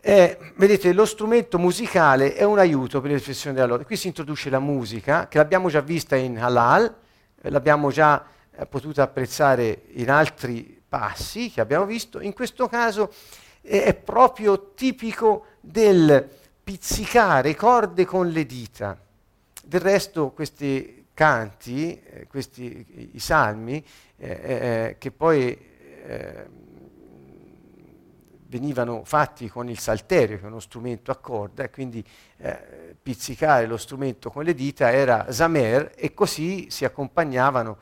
è, vedete, lo strumento musicale è un aiuto per l'espressione della lode. Qui si introduce la musica, che l'abbiamo già vista in Halal, eh, l'abbiamo già eh, potuta apprezzare in altri passi che abbiamo visto. In questo caso è proprio tipico del pizzicare corde con le dita. Del resto questi canti, eh, questi, i salmi, eh, eh, eh che poi eh, venivano fatti con il salterio, che è uno strumento a corda, e quindi eh, pizzicare lo strumento con le dita era zamer e così si accompagnavano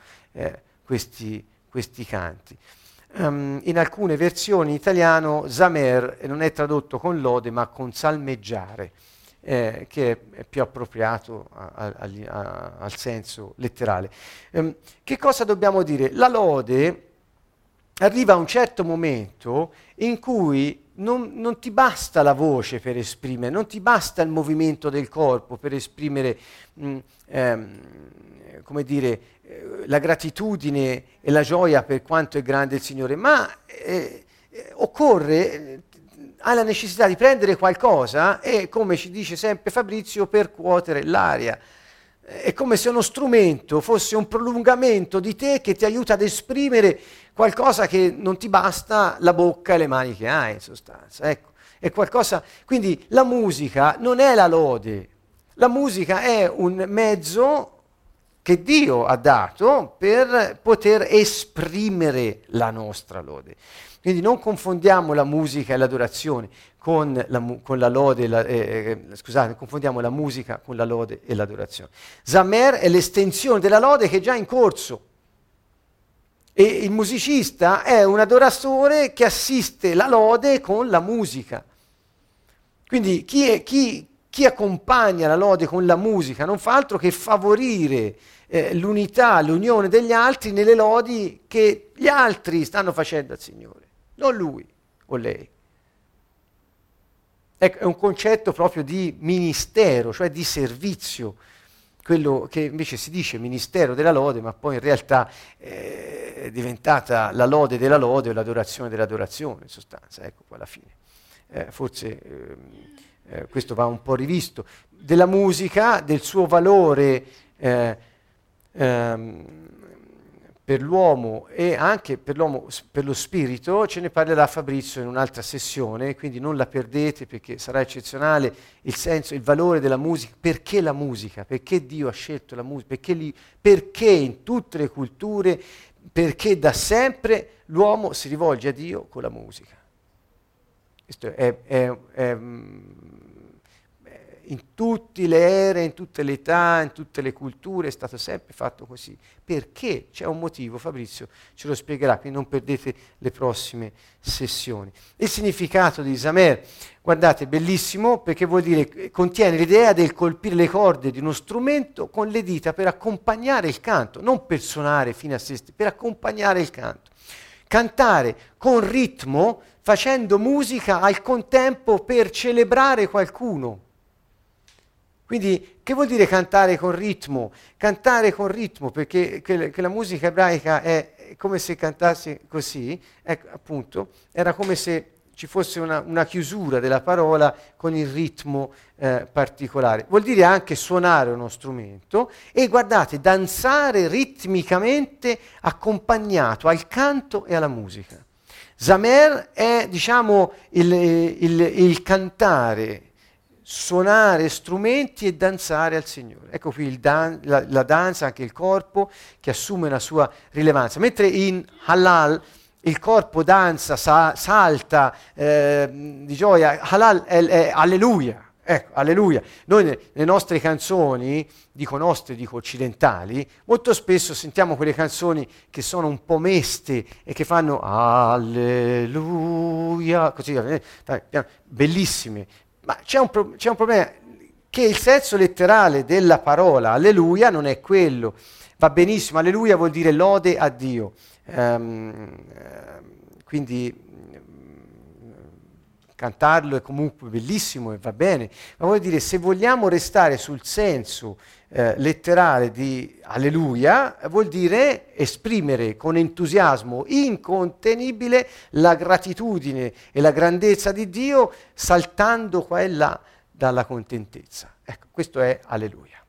questi, questi, canti. Um, in alcune versioni in italiano zamer non è tradotto con lode ma con salmeggiare eh, che è più appropriato a, a, a, al senso letterale. Um, che cosa dobbiamo dire? La lode arriva a un certo momento in cui non, non, ti basta la voce per esprimere, non ti basta il movimento del corpo per esprimere, mh, mm, ehm, come dire, eh, la gratitudine e la gioia per quanto è grande il Signore, ma eh, eh occorre ha la necessità di prendere qualcosa e, come ci dice sempre Fabrizio, percuotere l'aria. È come se uno strumento fosse un prolungamento di te che ti aiuta ad esprimere qualcosa che non ti basta la bocca e le mani che hai, in sostanza. Ecco, è qualcosa... Quindi la musica non è la lode, la musica è un mezzo che Dio ha dato per poter esprimere la nostra lode. Quindi non confondiamo la musica e l'adorazione con la, con la lode, la, eh, scusate, confondiamo la musica con la lode e l'adorazione. Zamer è l'estensione della lode che è già in corso. E il musicista è un adoratore che assiste la lode con la musica. Quindi chi, è, chi, chi accompagna la lode con la musica non fa altro che favorire eh, l'unità, l'unione degli altri nelle lodi che gli altri stanno facendo al Signore non lui o lei. Ecco, è un concetto proprio di ministero, cioè di servizio, quello che invece si dice ministero della lode, ma poi in realtà eh, è diventata la lode della lode o l'adorazione dell'adorazione, in sostanza, ecco qua alla fine. Eh, forse eh, eh, questo va un po' rivisto. Della musica, del suo valore eh, ehm, per l'uomo e anche per, l'uomo, per lo spirito, ce ne parlerà Fabrizio in un'altra sessione, quindi non la perdete perché sarà eccezionale il senso, il valore della musica. Perché la musica? Perché Dio ha scelto la musica? Perché, li, perché in tutte le culture, perché da sempre l'uomo si rivolge a Dio con la musica. Questo è, è, è in tutte le ere, in tutte le età, in tutte le culture, è stato sempre fatto così. Perché? C'è un motivo, Fabrizio ce lo spiegherà, quindi non perdete le prossime sessioni. Il significato di Zamer, guardate, bellissimo perché vuol dire, contiene l'idea del colpire le corde di uno strumento con le dita per accompagnare il canto, non per suonare fino a se per accompagnare il canto. Cantare con ritmo, facendo musica al contempo per celebrare qualcuno, quindi che vuol dire cantare con ritmo? Cantare con ritmo, perché che, che la musica ebraica è come se cantassi così, ecco, appunto, era come se ci fosse una, una, chiusura della parola con il ritmo eh, particolare. Vuol dire anche suonare uno strumento e guardate, danzare ritmicamente accompagnato al canto e alla musica. Zamer è, diciamo, il, il, il cantare suonare strumenti e danzare al Signore. Ecco qui dan- la, la, danza, anche il corpo, che assume la sua rilevanza. Mentre in Halal il corpo danza, sa- salta eh, di gioia, Halal è, è alleluia. Ecco, alleluia. Noi nelle nostre canzoni, dico nostre, dico occidentali, molto spesso sentiamo quelle canzoni che sono un po' meste e che fanno alleluia, così, eh, bellissime. Ma c'è un, pro- c'è un problema, che il senso letterale della parola alleluia non è quello. Va benissimo, alleluia vuol dire lode a Dio. Um, quindi cantarlo è comunque bellissimo e va bene, ma vuol dire se vogliamo restare sul senso eh, letterale di alleluia, vuol dire esprimere con entusiasmo incontenibile la gratitudine e la grandezza di Dio saltando qua e là dalla contentezza. Ecco, questo è alleluia.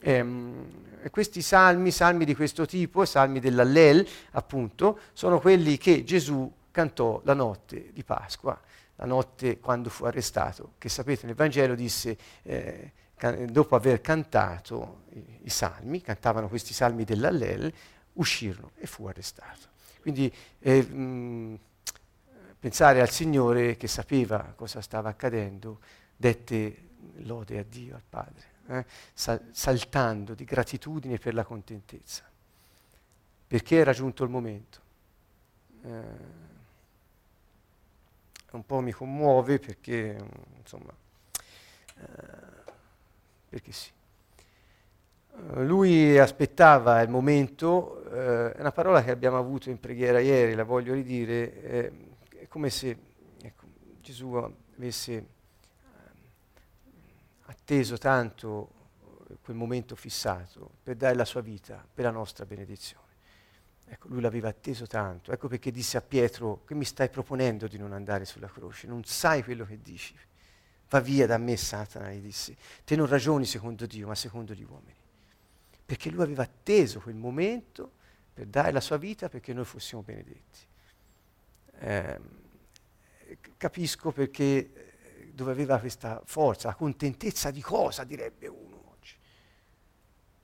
Ehm, questi salmi, salmi di questo tipo, salmi dell'Allel, appunto, sono quelli che Gesù cantò la notte di Pasqua la notte quando fu arrestato, che sapete nel Vangelo disse, eh, can- dopo aver cantato i-, i, salmi, cantavano questi salmi dell'Allel, uscirono e fu arrestato. Quindi eh, mh, pensare al Signore che sapeva cosa stava accadendo, dette lode a Dio, al Padre, eh, sal- saltando di gratitudine per la contentezza, perché era giunto il momento. Eh, un po' mi commuove perché, insomma, eh, perché sì. Uh, lui aspettava il momento, è una parola che abbiamo avuto in preghiera ieri, la voglio ridire, eh, è come se ecco, Gesù avesse eh, atteso tanto quel momento fissato per dare la sua vita per la nostra benedizione. Ecco, lui l'aveva atteso tanto. Ecco perché disse a Pietro, che mi stai proponendo di non andare sulla croce? Non sai quello che dici. Va via da me, Satana, gli disse. Te non ragioni secondo Dio, ma secondo gli uomini. Perché lui aveva atteso quel momento per dare la sua vita perché noi fossimo benedetti. Eh, capisco perché eh, dove aveva questa forza, la contentezza di cosa, direbbe uno oggi?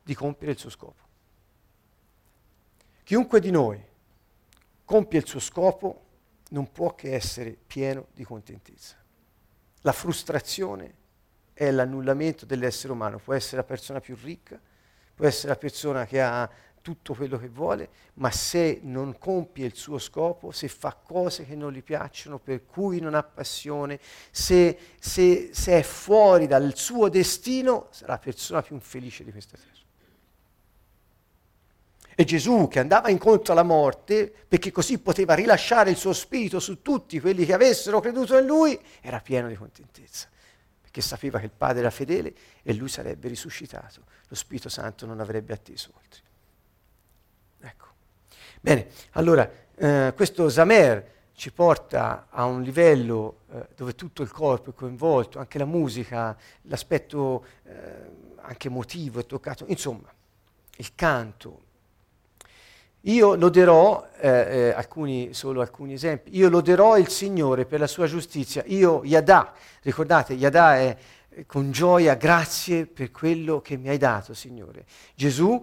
Di compiere il suo scopo. Chiunque di noi compie il suo scopo non può che essere pieno di contentezza. La frustrazione è l'annullamento dell'essere umano, può essere la persona più ricca, può essere la persona che ha tutto quello che vuole, ma se non compie il suo scopo, se fa cose che non gli piacciono, per cui non ha passione, se, se, se è fuori dal suo destino, sarà la persona più infelice di questa terra. E Gesù che andava incontro alla morte, perché così poteva rilasciare il suo spirito su tutti quelli che avessero creduto in lui, era pieno di contentezza, perché sapeva che il Padre era fedele e lui sarebbe risuscitato. Lo Spirito Santo non avrebbe atteso oltre. Ecco. Bene, allora eh, questo Zamer ci porta a un livello eh, dove tutto il corpo è coinvolto, anche la musica, l'aspetto eh, anche emotivo è toccato, insomma, il canto, io loderò, eh, eh, alcuni, solo alcuni esempi, io loderò il Signore per la sua giustizia, io Yadà, ricordate, Yadà è eh, con gioia, grazie per quello che mi hai dato, Signore. Gesù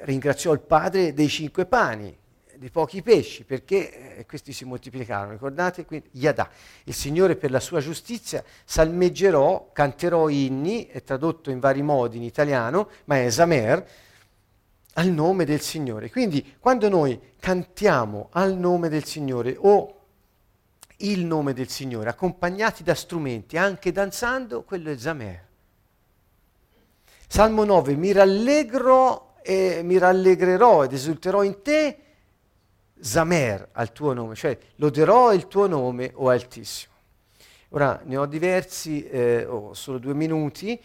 ringraziò il Padre dei cinque pani, dei pochi pesci, perché eh, questi si moltiplicarono, ricordate? Quindi Yadà, il Signore per la sua giustizia, salmeggerò, canterò inni, è tradotto in vari modi in italiano, ma è Zamer, al nome del Signore. Quindi quando noi cantiamo al nome del Signore o il nome del Signore, accompagnati da strumenti, anche danzando, quello è Zamer. Salmo 9, mi rallegro e mi rallegrerò ed esulterò in te, Zamer al tuo nome, cioè loderò il tuo nome, o Altissimo. Ora ne ho diversi, eh, ho solo due minuti,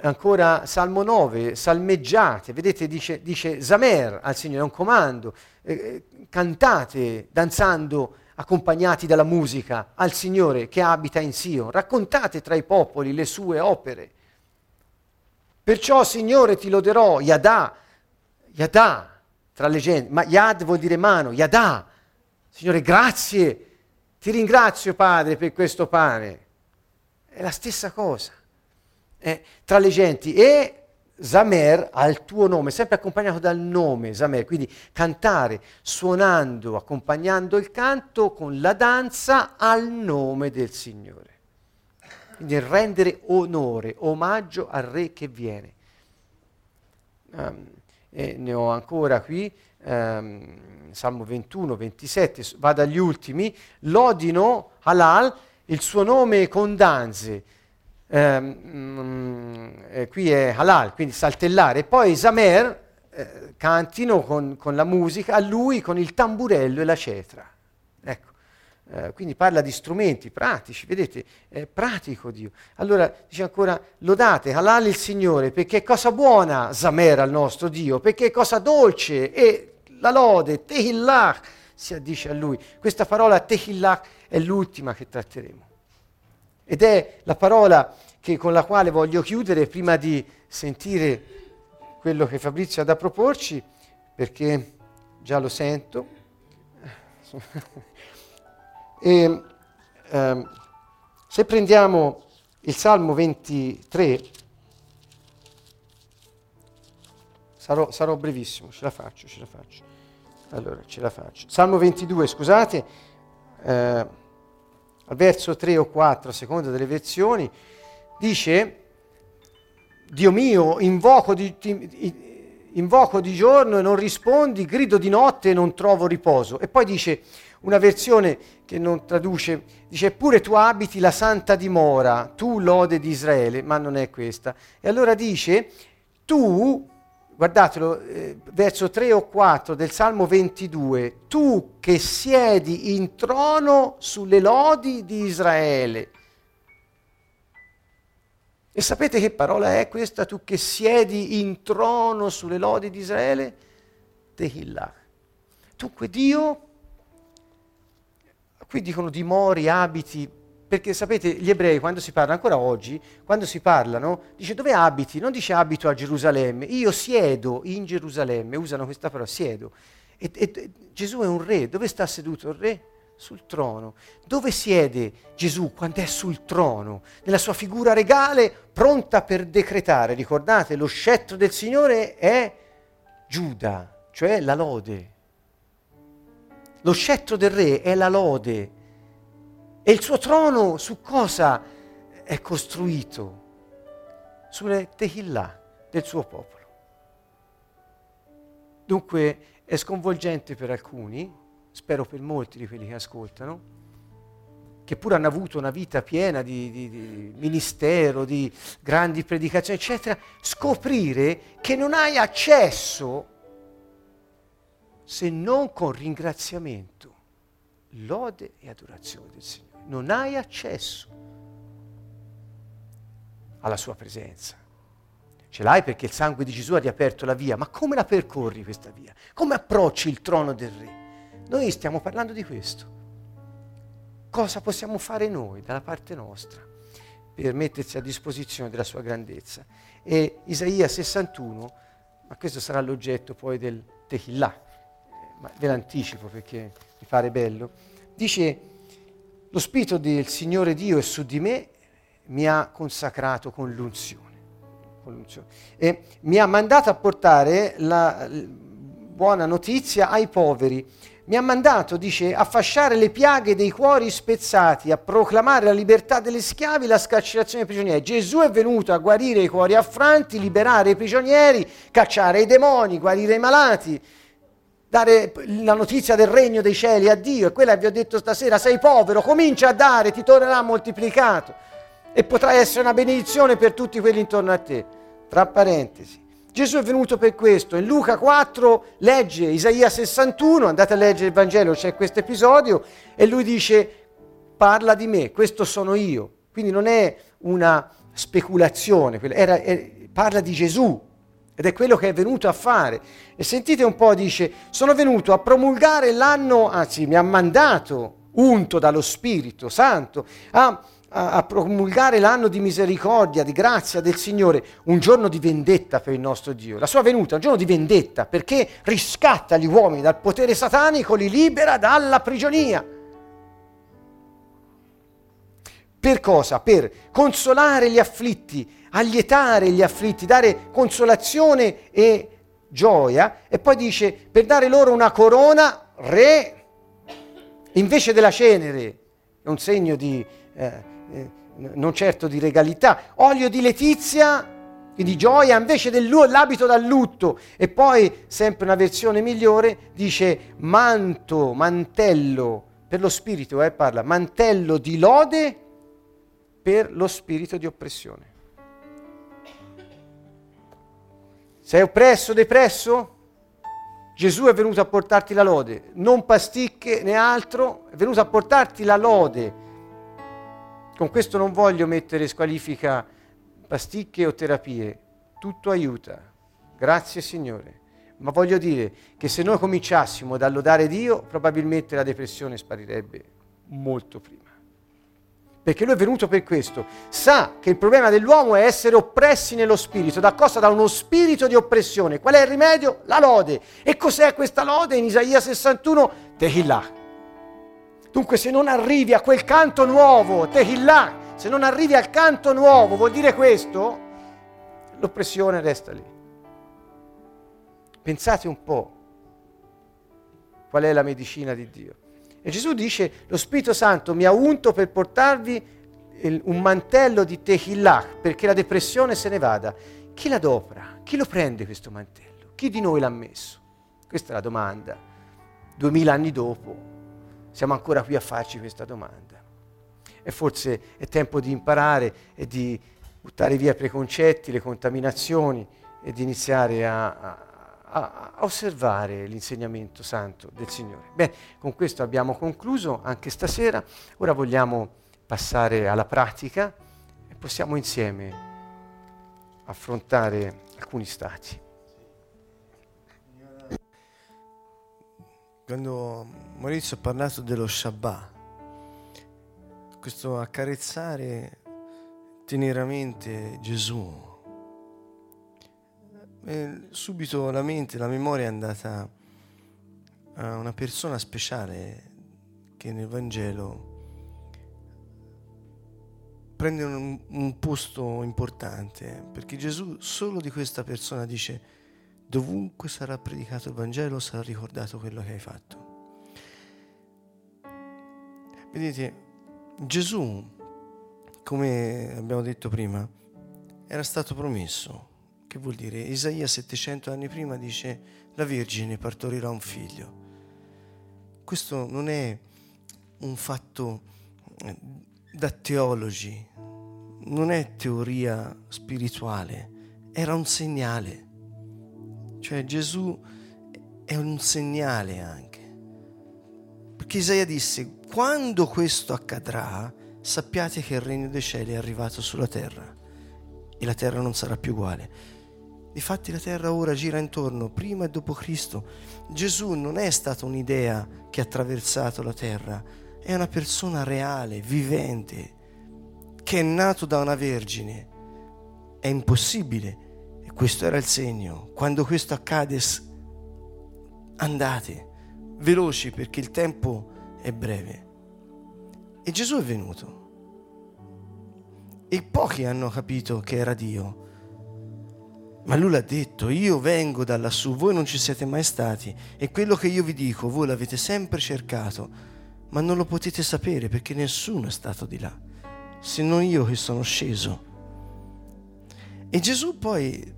Ancora Salmo 9, salmeggiate, vedete dice, dice Zamer al Signore, è un comando, eh, eh, cantate danzando accompagnati dalla musica al Signore che abita in Sion, raccontate tra i popoli le sue opere. Perciò Signore ti loderò, Yadà, Yadà, tra le gente, ma Yad vuol dire mano, Yadà, Signore grazie, ti ringrazio Padre per questo pane. È la stessa cosa eh, tra le genti e Zamer al tuo nome, sempre accompagnato dal nome Zamer, quindi cantare suonando, accompagnando il canto con la danza al nome del Signore. Quindi rendere onore, omaggio al re che viene. Um, e ne ho ancora qui, um, Salmo 21, 27, vado agli ultimi, lodino Halal il suo nome con danze eh, qui è halal, quindi saltellare, poi Zamer eh, cantino con, con, la musica, a lui con il tamburello e la cetra. Ecco. Eh, quindi parla di strumenti pratici, vedete, è pratico Dio. Allora dice ancora, lodate, halal il Signore, perché è cosa buona Zamer al nostro Dio, perché è cosa dolce e la lode, tehillah, si addice a lui. Questa parola tehillah è l'ultima che tratteremo. Ed è la parola che, con la quale voglio chiudere prima di sentire quello che Fabrizio ha da proporci, perché già lo sento. <laughs> e, ehm, se prendiamo il Salmo 23, sarò, sarò brevissimo, ce la faccio, ce la faccio. Allora, ce la faccio. Salmo 22, scusate. Eh, al verso 3 o 4, a seconda delle versioni, dice, Dio mio, invoco di, ti, invoco di giorno e non rispondi, grido di notte e non trovo riposo. E poi dice, una versione che non traduce, dice, eppure tu abiti la santa dimora, tu lode di Israele, ma non è questa. E allora dice, tu guardatelo, eh, verso 3 o 4 del Salmo 22, tu che siedi in trono sulle lodi di Israele. E sapete che parola è questa? Tu che siedi in trono sulle lodi di Israele? Tehillah. Dunque Dio, qui dicono dimori, abiti, perché sapete, gli ebrei quando si parlano, ancora oggi, quando si parlano, dice dove abiti? Non dice abito a Gerusalemme, io siedo in Gerusalemme, usano questa parola, siedo. E, e, Gesù è un re, dove sta seduto il re? Sul trono. Dove siede Gesù quando è sul trono? Nella sua figura regale, pronta per decretare. Ricordate, lo scettro del Signore è Giuda, cioè la lode. Lo scettro del re è la lode e il suo trono su cosa è costruito? Sulle tehillah del suo popolo. Dunque è sconvolgente per alcuni, spero per molti di quelli che ascoltano, che pur hanno avuto una vita piena di, di, di, ministero, di grandi predicazioni, eccetera, scoprire che non hai accesso se non con ringraziamento, lode e adorazione del Signore non hai accesso alla sua presenza. Ce l'hai perché il sangue di Gesù ha riaperto la via, ma come la percorri questa via? Come approcci il trono del Re? Noi stiamo parlando di questo. Cosa possiamo fare noi dalla parte nostra per mettersi a disposizione della sua grandezza? E Isaia 61, ma questo sarà l'oggetto poi del Tehillah, ma ve l'anticipo perché mi pare bello, dice lo Spirito del Signore Dio è su di me, mi ha consacrato con l'unzione. Con l'unzione. E mi ha mandato a portare la buona notizia ai poveri. Mi ha mandato, dice, a fasciare le piaghe dei cuori spezzati, a proclamare la libertà degli schiavi la scarcerazione dei prigionieri. Gesù è venuto a guarire i cuori affranti, liberare i prigionieri, cacciare i demoni, guarire i malati dare la notizia del regno dei cieli a Dio. E quella vi ho detto stasera, sei povero, comincia a dare, ti tornerà moltiplicato e potrai essere una benedizione per tutti quelli intorno a te. Tra parentesi. Gesù è venuto per questo. In Luca 4 legge Isaia 61, andate a leggere il Vangelo, c'è questo episodio, e lui dice, parla di me, questo sono io. Quindi non è una speculazione, era, era, parla di Gesù, ed è quello che è venuto a fare. E sentite un po', dice, sono venuto a promulgare l'anno, anzi mi ha mandato, unto dallo Spirito Santo, a, a, a promulgare l'anno di misericordia, di grazia del Signore, un giorno di vendetta per il nostro Dio. La sua venuta è un giorno di vendetta perché riscatta gli uomini dal potere satanico, li libera dalla prigionia Per cosa? Per consolare gli afflitti, allietare gli afflitti, dare consolazione e gioia. E poi dice per dare loro una corona re invece della cenere, è un segno di, eh, eh, non certo di regalità, olio di letizia e di gioia invece dell'abito da lutto. E poi, sempre una versione migliore, dice manto, mantello per lo spirito, eh, parla, mantello di lode per lo spirito di oppressione. Sei oppresso, depresso? Gesù è venuto a portarti la lode, non pasticche né altro, è venuto a portarti la lode. Con questo non voglio mettere squalifica pasticche o terapie, tutto aiuta. Grazie Signore. Ma voglio dire che se noi cominciassimo a lodare Dio, probabilmente la depressione sparirebbe molto prima perché lui è venuto per questo, sa che il problema dell'uomo è essere oppressi nello spirito. Da cosa? Da uno spirito di oppressione. Qual è il rimedio? La lode. E cos'è questa lode? In Isaia 61, Tehillah. Dunque se non arrivi a quel canto nuovo, Tehillah, se non arrivi al canto nuovo, vuol dire questo? L'oppressione resta lì. Pensate un po' qual è la medicina di Dio. E Gesù dice, lo Spirito Santo mi ha unto per portarvi un mantello di Tehillah perché la depressione se ne vada. Chi l'adopera? Chi lo prende questo mantello? Chi di noi l'ha messo? Questa è la domanda. Duemila anni dopo siamo ancora qui a farci questa domanda. E forse è tempo di imparare e di buttare via i preconcetti, le contaminazioni e di iniziare a a, osservare l'insegnamento santo del Signore. Bene, con questo abbiamo concluso anche stasera, ora vogliamo passare alla pratica e possiamo insieme affrontare alcuni stati. Quando Maurizio ha parlato dello Shabbat, questo accarezzare teneramente Gesù, e subito la mente, la memoria è andata a una persona speciale che nel Vangelo prende un, un posto importante, perché Gesù solo di questa persona dice dovunque sarà predicato il Vangelo sarà ricordato quello che hai fatto. Vedete, Gesù, come abbiamo detto prima, era stato promesso che vuol dire? Isaia 700 anni prima dice la Vergine partorirà un figlio. Questo non è un fatto eh, da teologi, non è teoria spirituale, era un segnale. Cioè Gesù è un segnale anche. Perché Isaia disse, quando questo accadrà, sappiate che il regno dei cieli è arrivato sulla terra e la terra non sarà più uguale. Difatti la terra ora gira intorno, prima e dopo Cristo. Gesù non è stata un'idea che ha attraversato la terra, è una persona reale, vivente, che è nato da una vergine. È impossibile. E questo era il segno. Quando questo accade, andate, veloci perché il tempo è breve. E Gesù è venuto. E pochi hanno capito che era Dio ma lui l'ha detto, io vengo da lassù, voi non ci siete mai stati e quello che io vi dico voi l'avete sempre cercato, ma non lo potete sapere perché nessuno è stato di là, se non io che sono sceso. E Gesù poi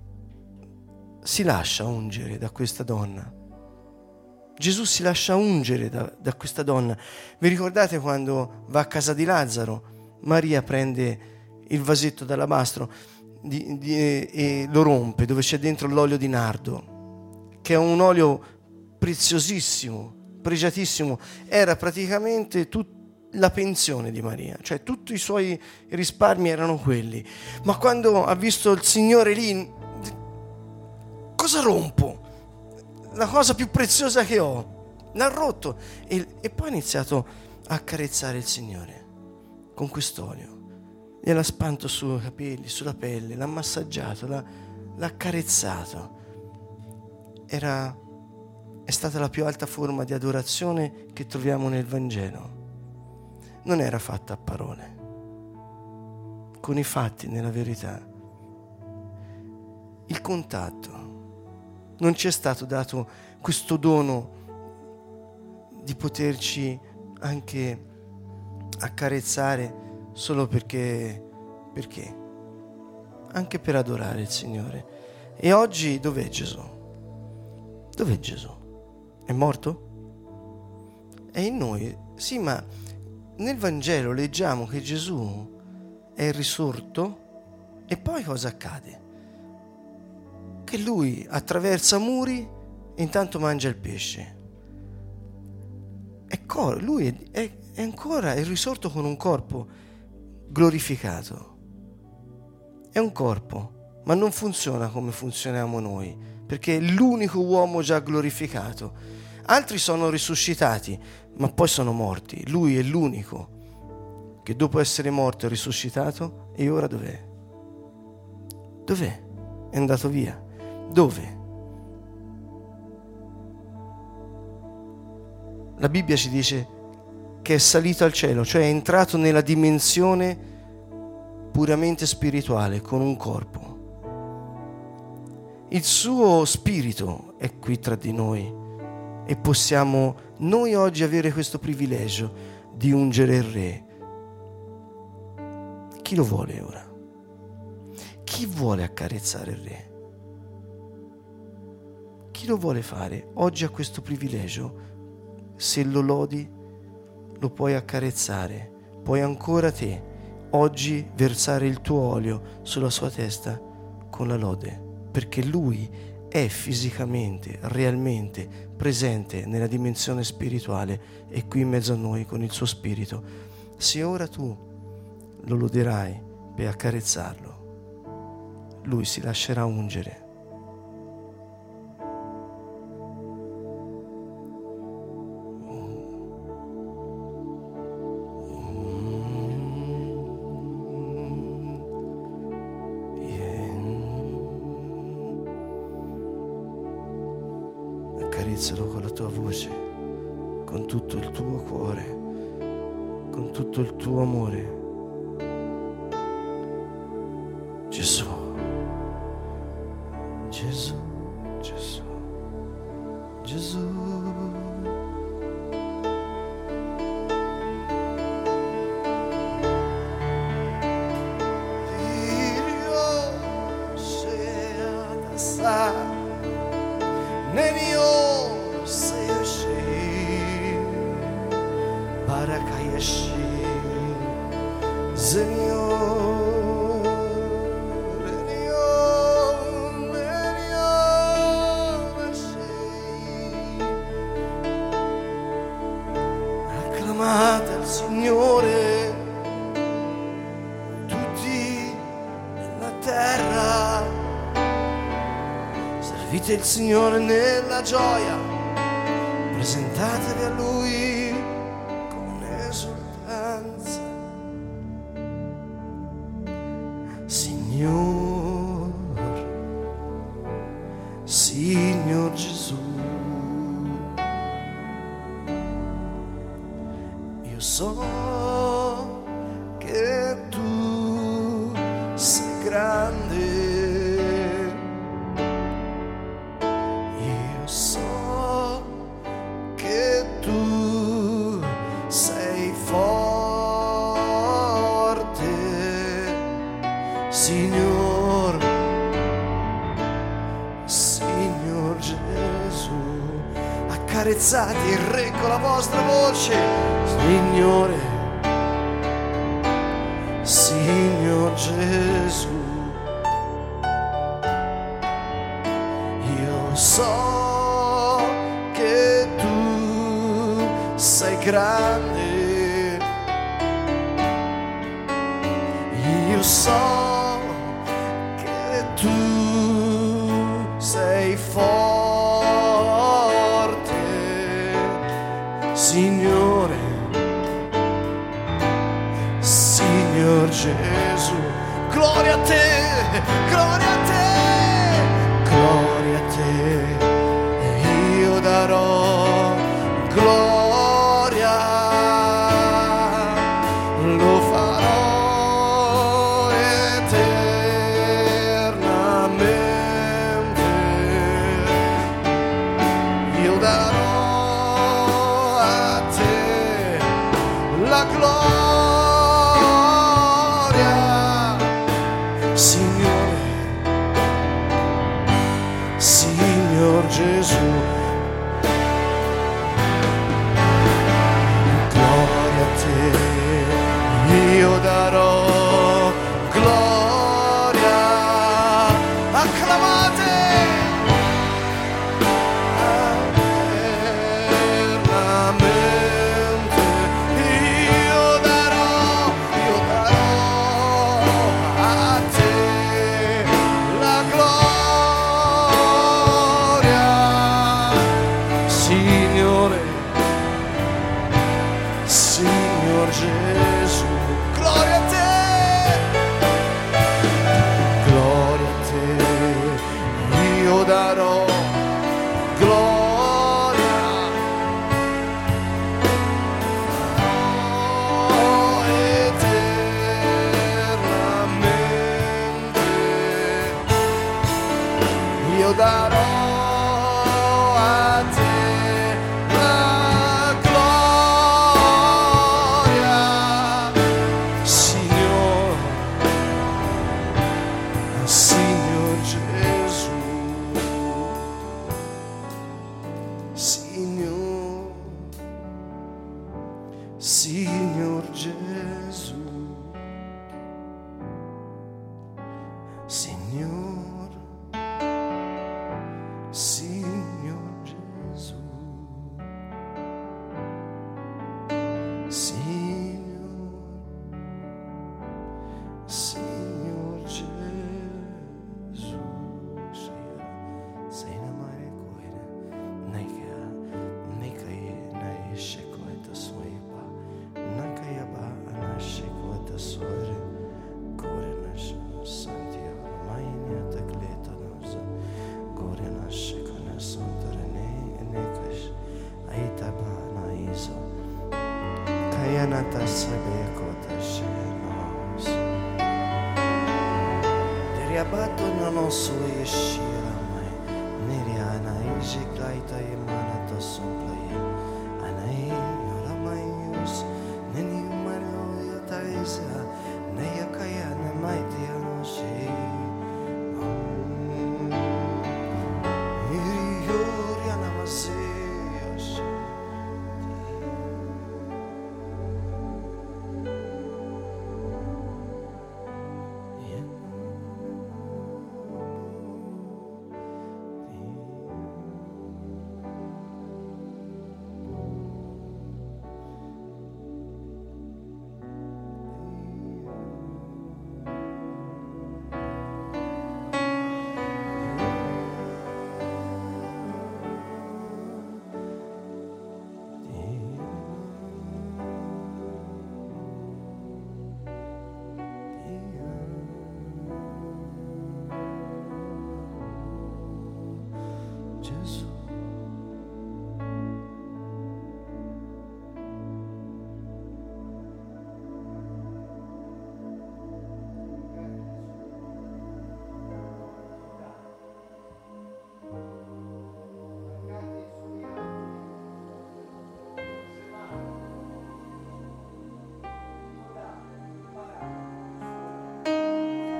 si lascia ungere da questa donna. Gesù si lascia ungere da, da questa donna. Vi ricordate quando va a casa di Lazzaro? Maria prende il vasetto d'alabastro di, di, e lo rompe, dove c'è dentro l'olio di nardo, che è un olio preziosissimo, pregiatissimo, era praticamente tut, la pensione di Maria, cioè tutti i suoi risparmi erano quelli. Ma quando ha visto il Signore lì, cosa rompo? La cosa più preziosa che ho. L'ha rotto e, e poi ha iniziato a accarezzare il Signore con quest'olio gliel'ha spanto sui capelli, sulla pelle, l'ha massaggiato, l'ha, l'ha accarezzato. Era, è stata la più alta forma di adorazione che troviamo nel Vangelo. Non era fatta a parole, con i fatti, nella verità. Il contatto. Non ci è stato dato questo dono di poterci anche accarezzare solo perché, perché? Anche per adorare il Signore. E oggi dov'è Gesù? Dov'è Gesù? È morto? È in noi. Sì, ma nel Vangelo leggiamo che Gesù è risorto e poi cosa accade? Che lui attraversa muri e intanto mangia il pesce. È lui è, è ancora è risorto con un corpo glorificato. È un corpo, ma non funziona come funzioniamo noi, perché è l'unico uomo già glorificato. Altri sono risuscitati, ma poi sono morti. Lui è l'unico che dopo essere morto è risuscitato e ora dov'è? Dov'è? È andato via. Dove? La Bibbia ci dice che è salito al cielo, cioè è entrato nella dimensione puramente spirituale con un corpo. Il suo spirito è qui tra di noi e possiamo noi oggi avere questo privilegio di ungere il Re. Chi lo vuole ora? Chi vuole accarezzare il Re? Chi lo vuole fare? Oggi ha questo privilegio. Se lo lodi, lo puoi accarezzare. Puoi ancora te, oggi, versare il tuo olio sulla sua testa con la lode, perché lui è fisicamente, realmente presente nella dimensione spirituale e qui in mezzo a noi con il suo spirito. Se ora tu lo loderai per accarezzarlo, lui si lascerà ungere. Tu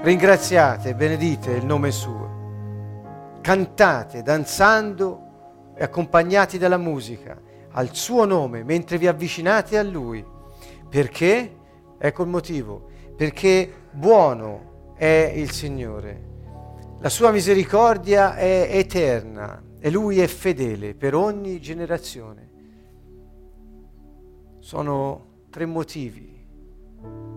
Ringraziate, benedite il nome suo. Cantate, danzando e accompagnati dalla musica al suo nome mentre vi avvicinate a lui. Perché? Ecco il motivo. Perché buono è il Signore. La sua misericordia è eterna e lui è fedele per ogni generazione. Sono tre motivi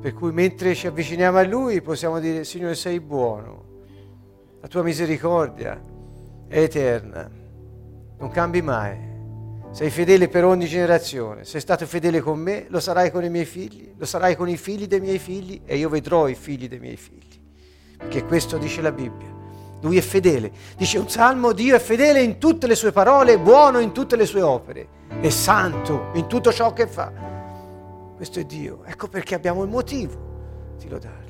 per cui mentre ci avviciniamo a Lui possiamo dire Signore sei buono, la tua misericordia è eterna, non cambi mai, sei fedele per ogni generazione, sei stato fedele con me, lo sarai con i miei figli, lo sarai con i figli dei miei figli e io vedrò i figli dei miei figli, perché questo dice la Bibbia. Lui è fedele, dice un salmo, Dio è fedele in tutte le sue parole, buono in tutte le sue opere, è santo in tutto ciò che fa. Questo è Dio. Ecco perché abbiamo il motivo di lodare.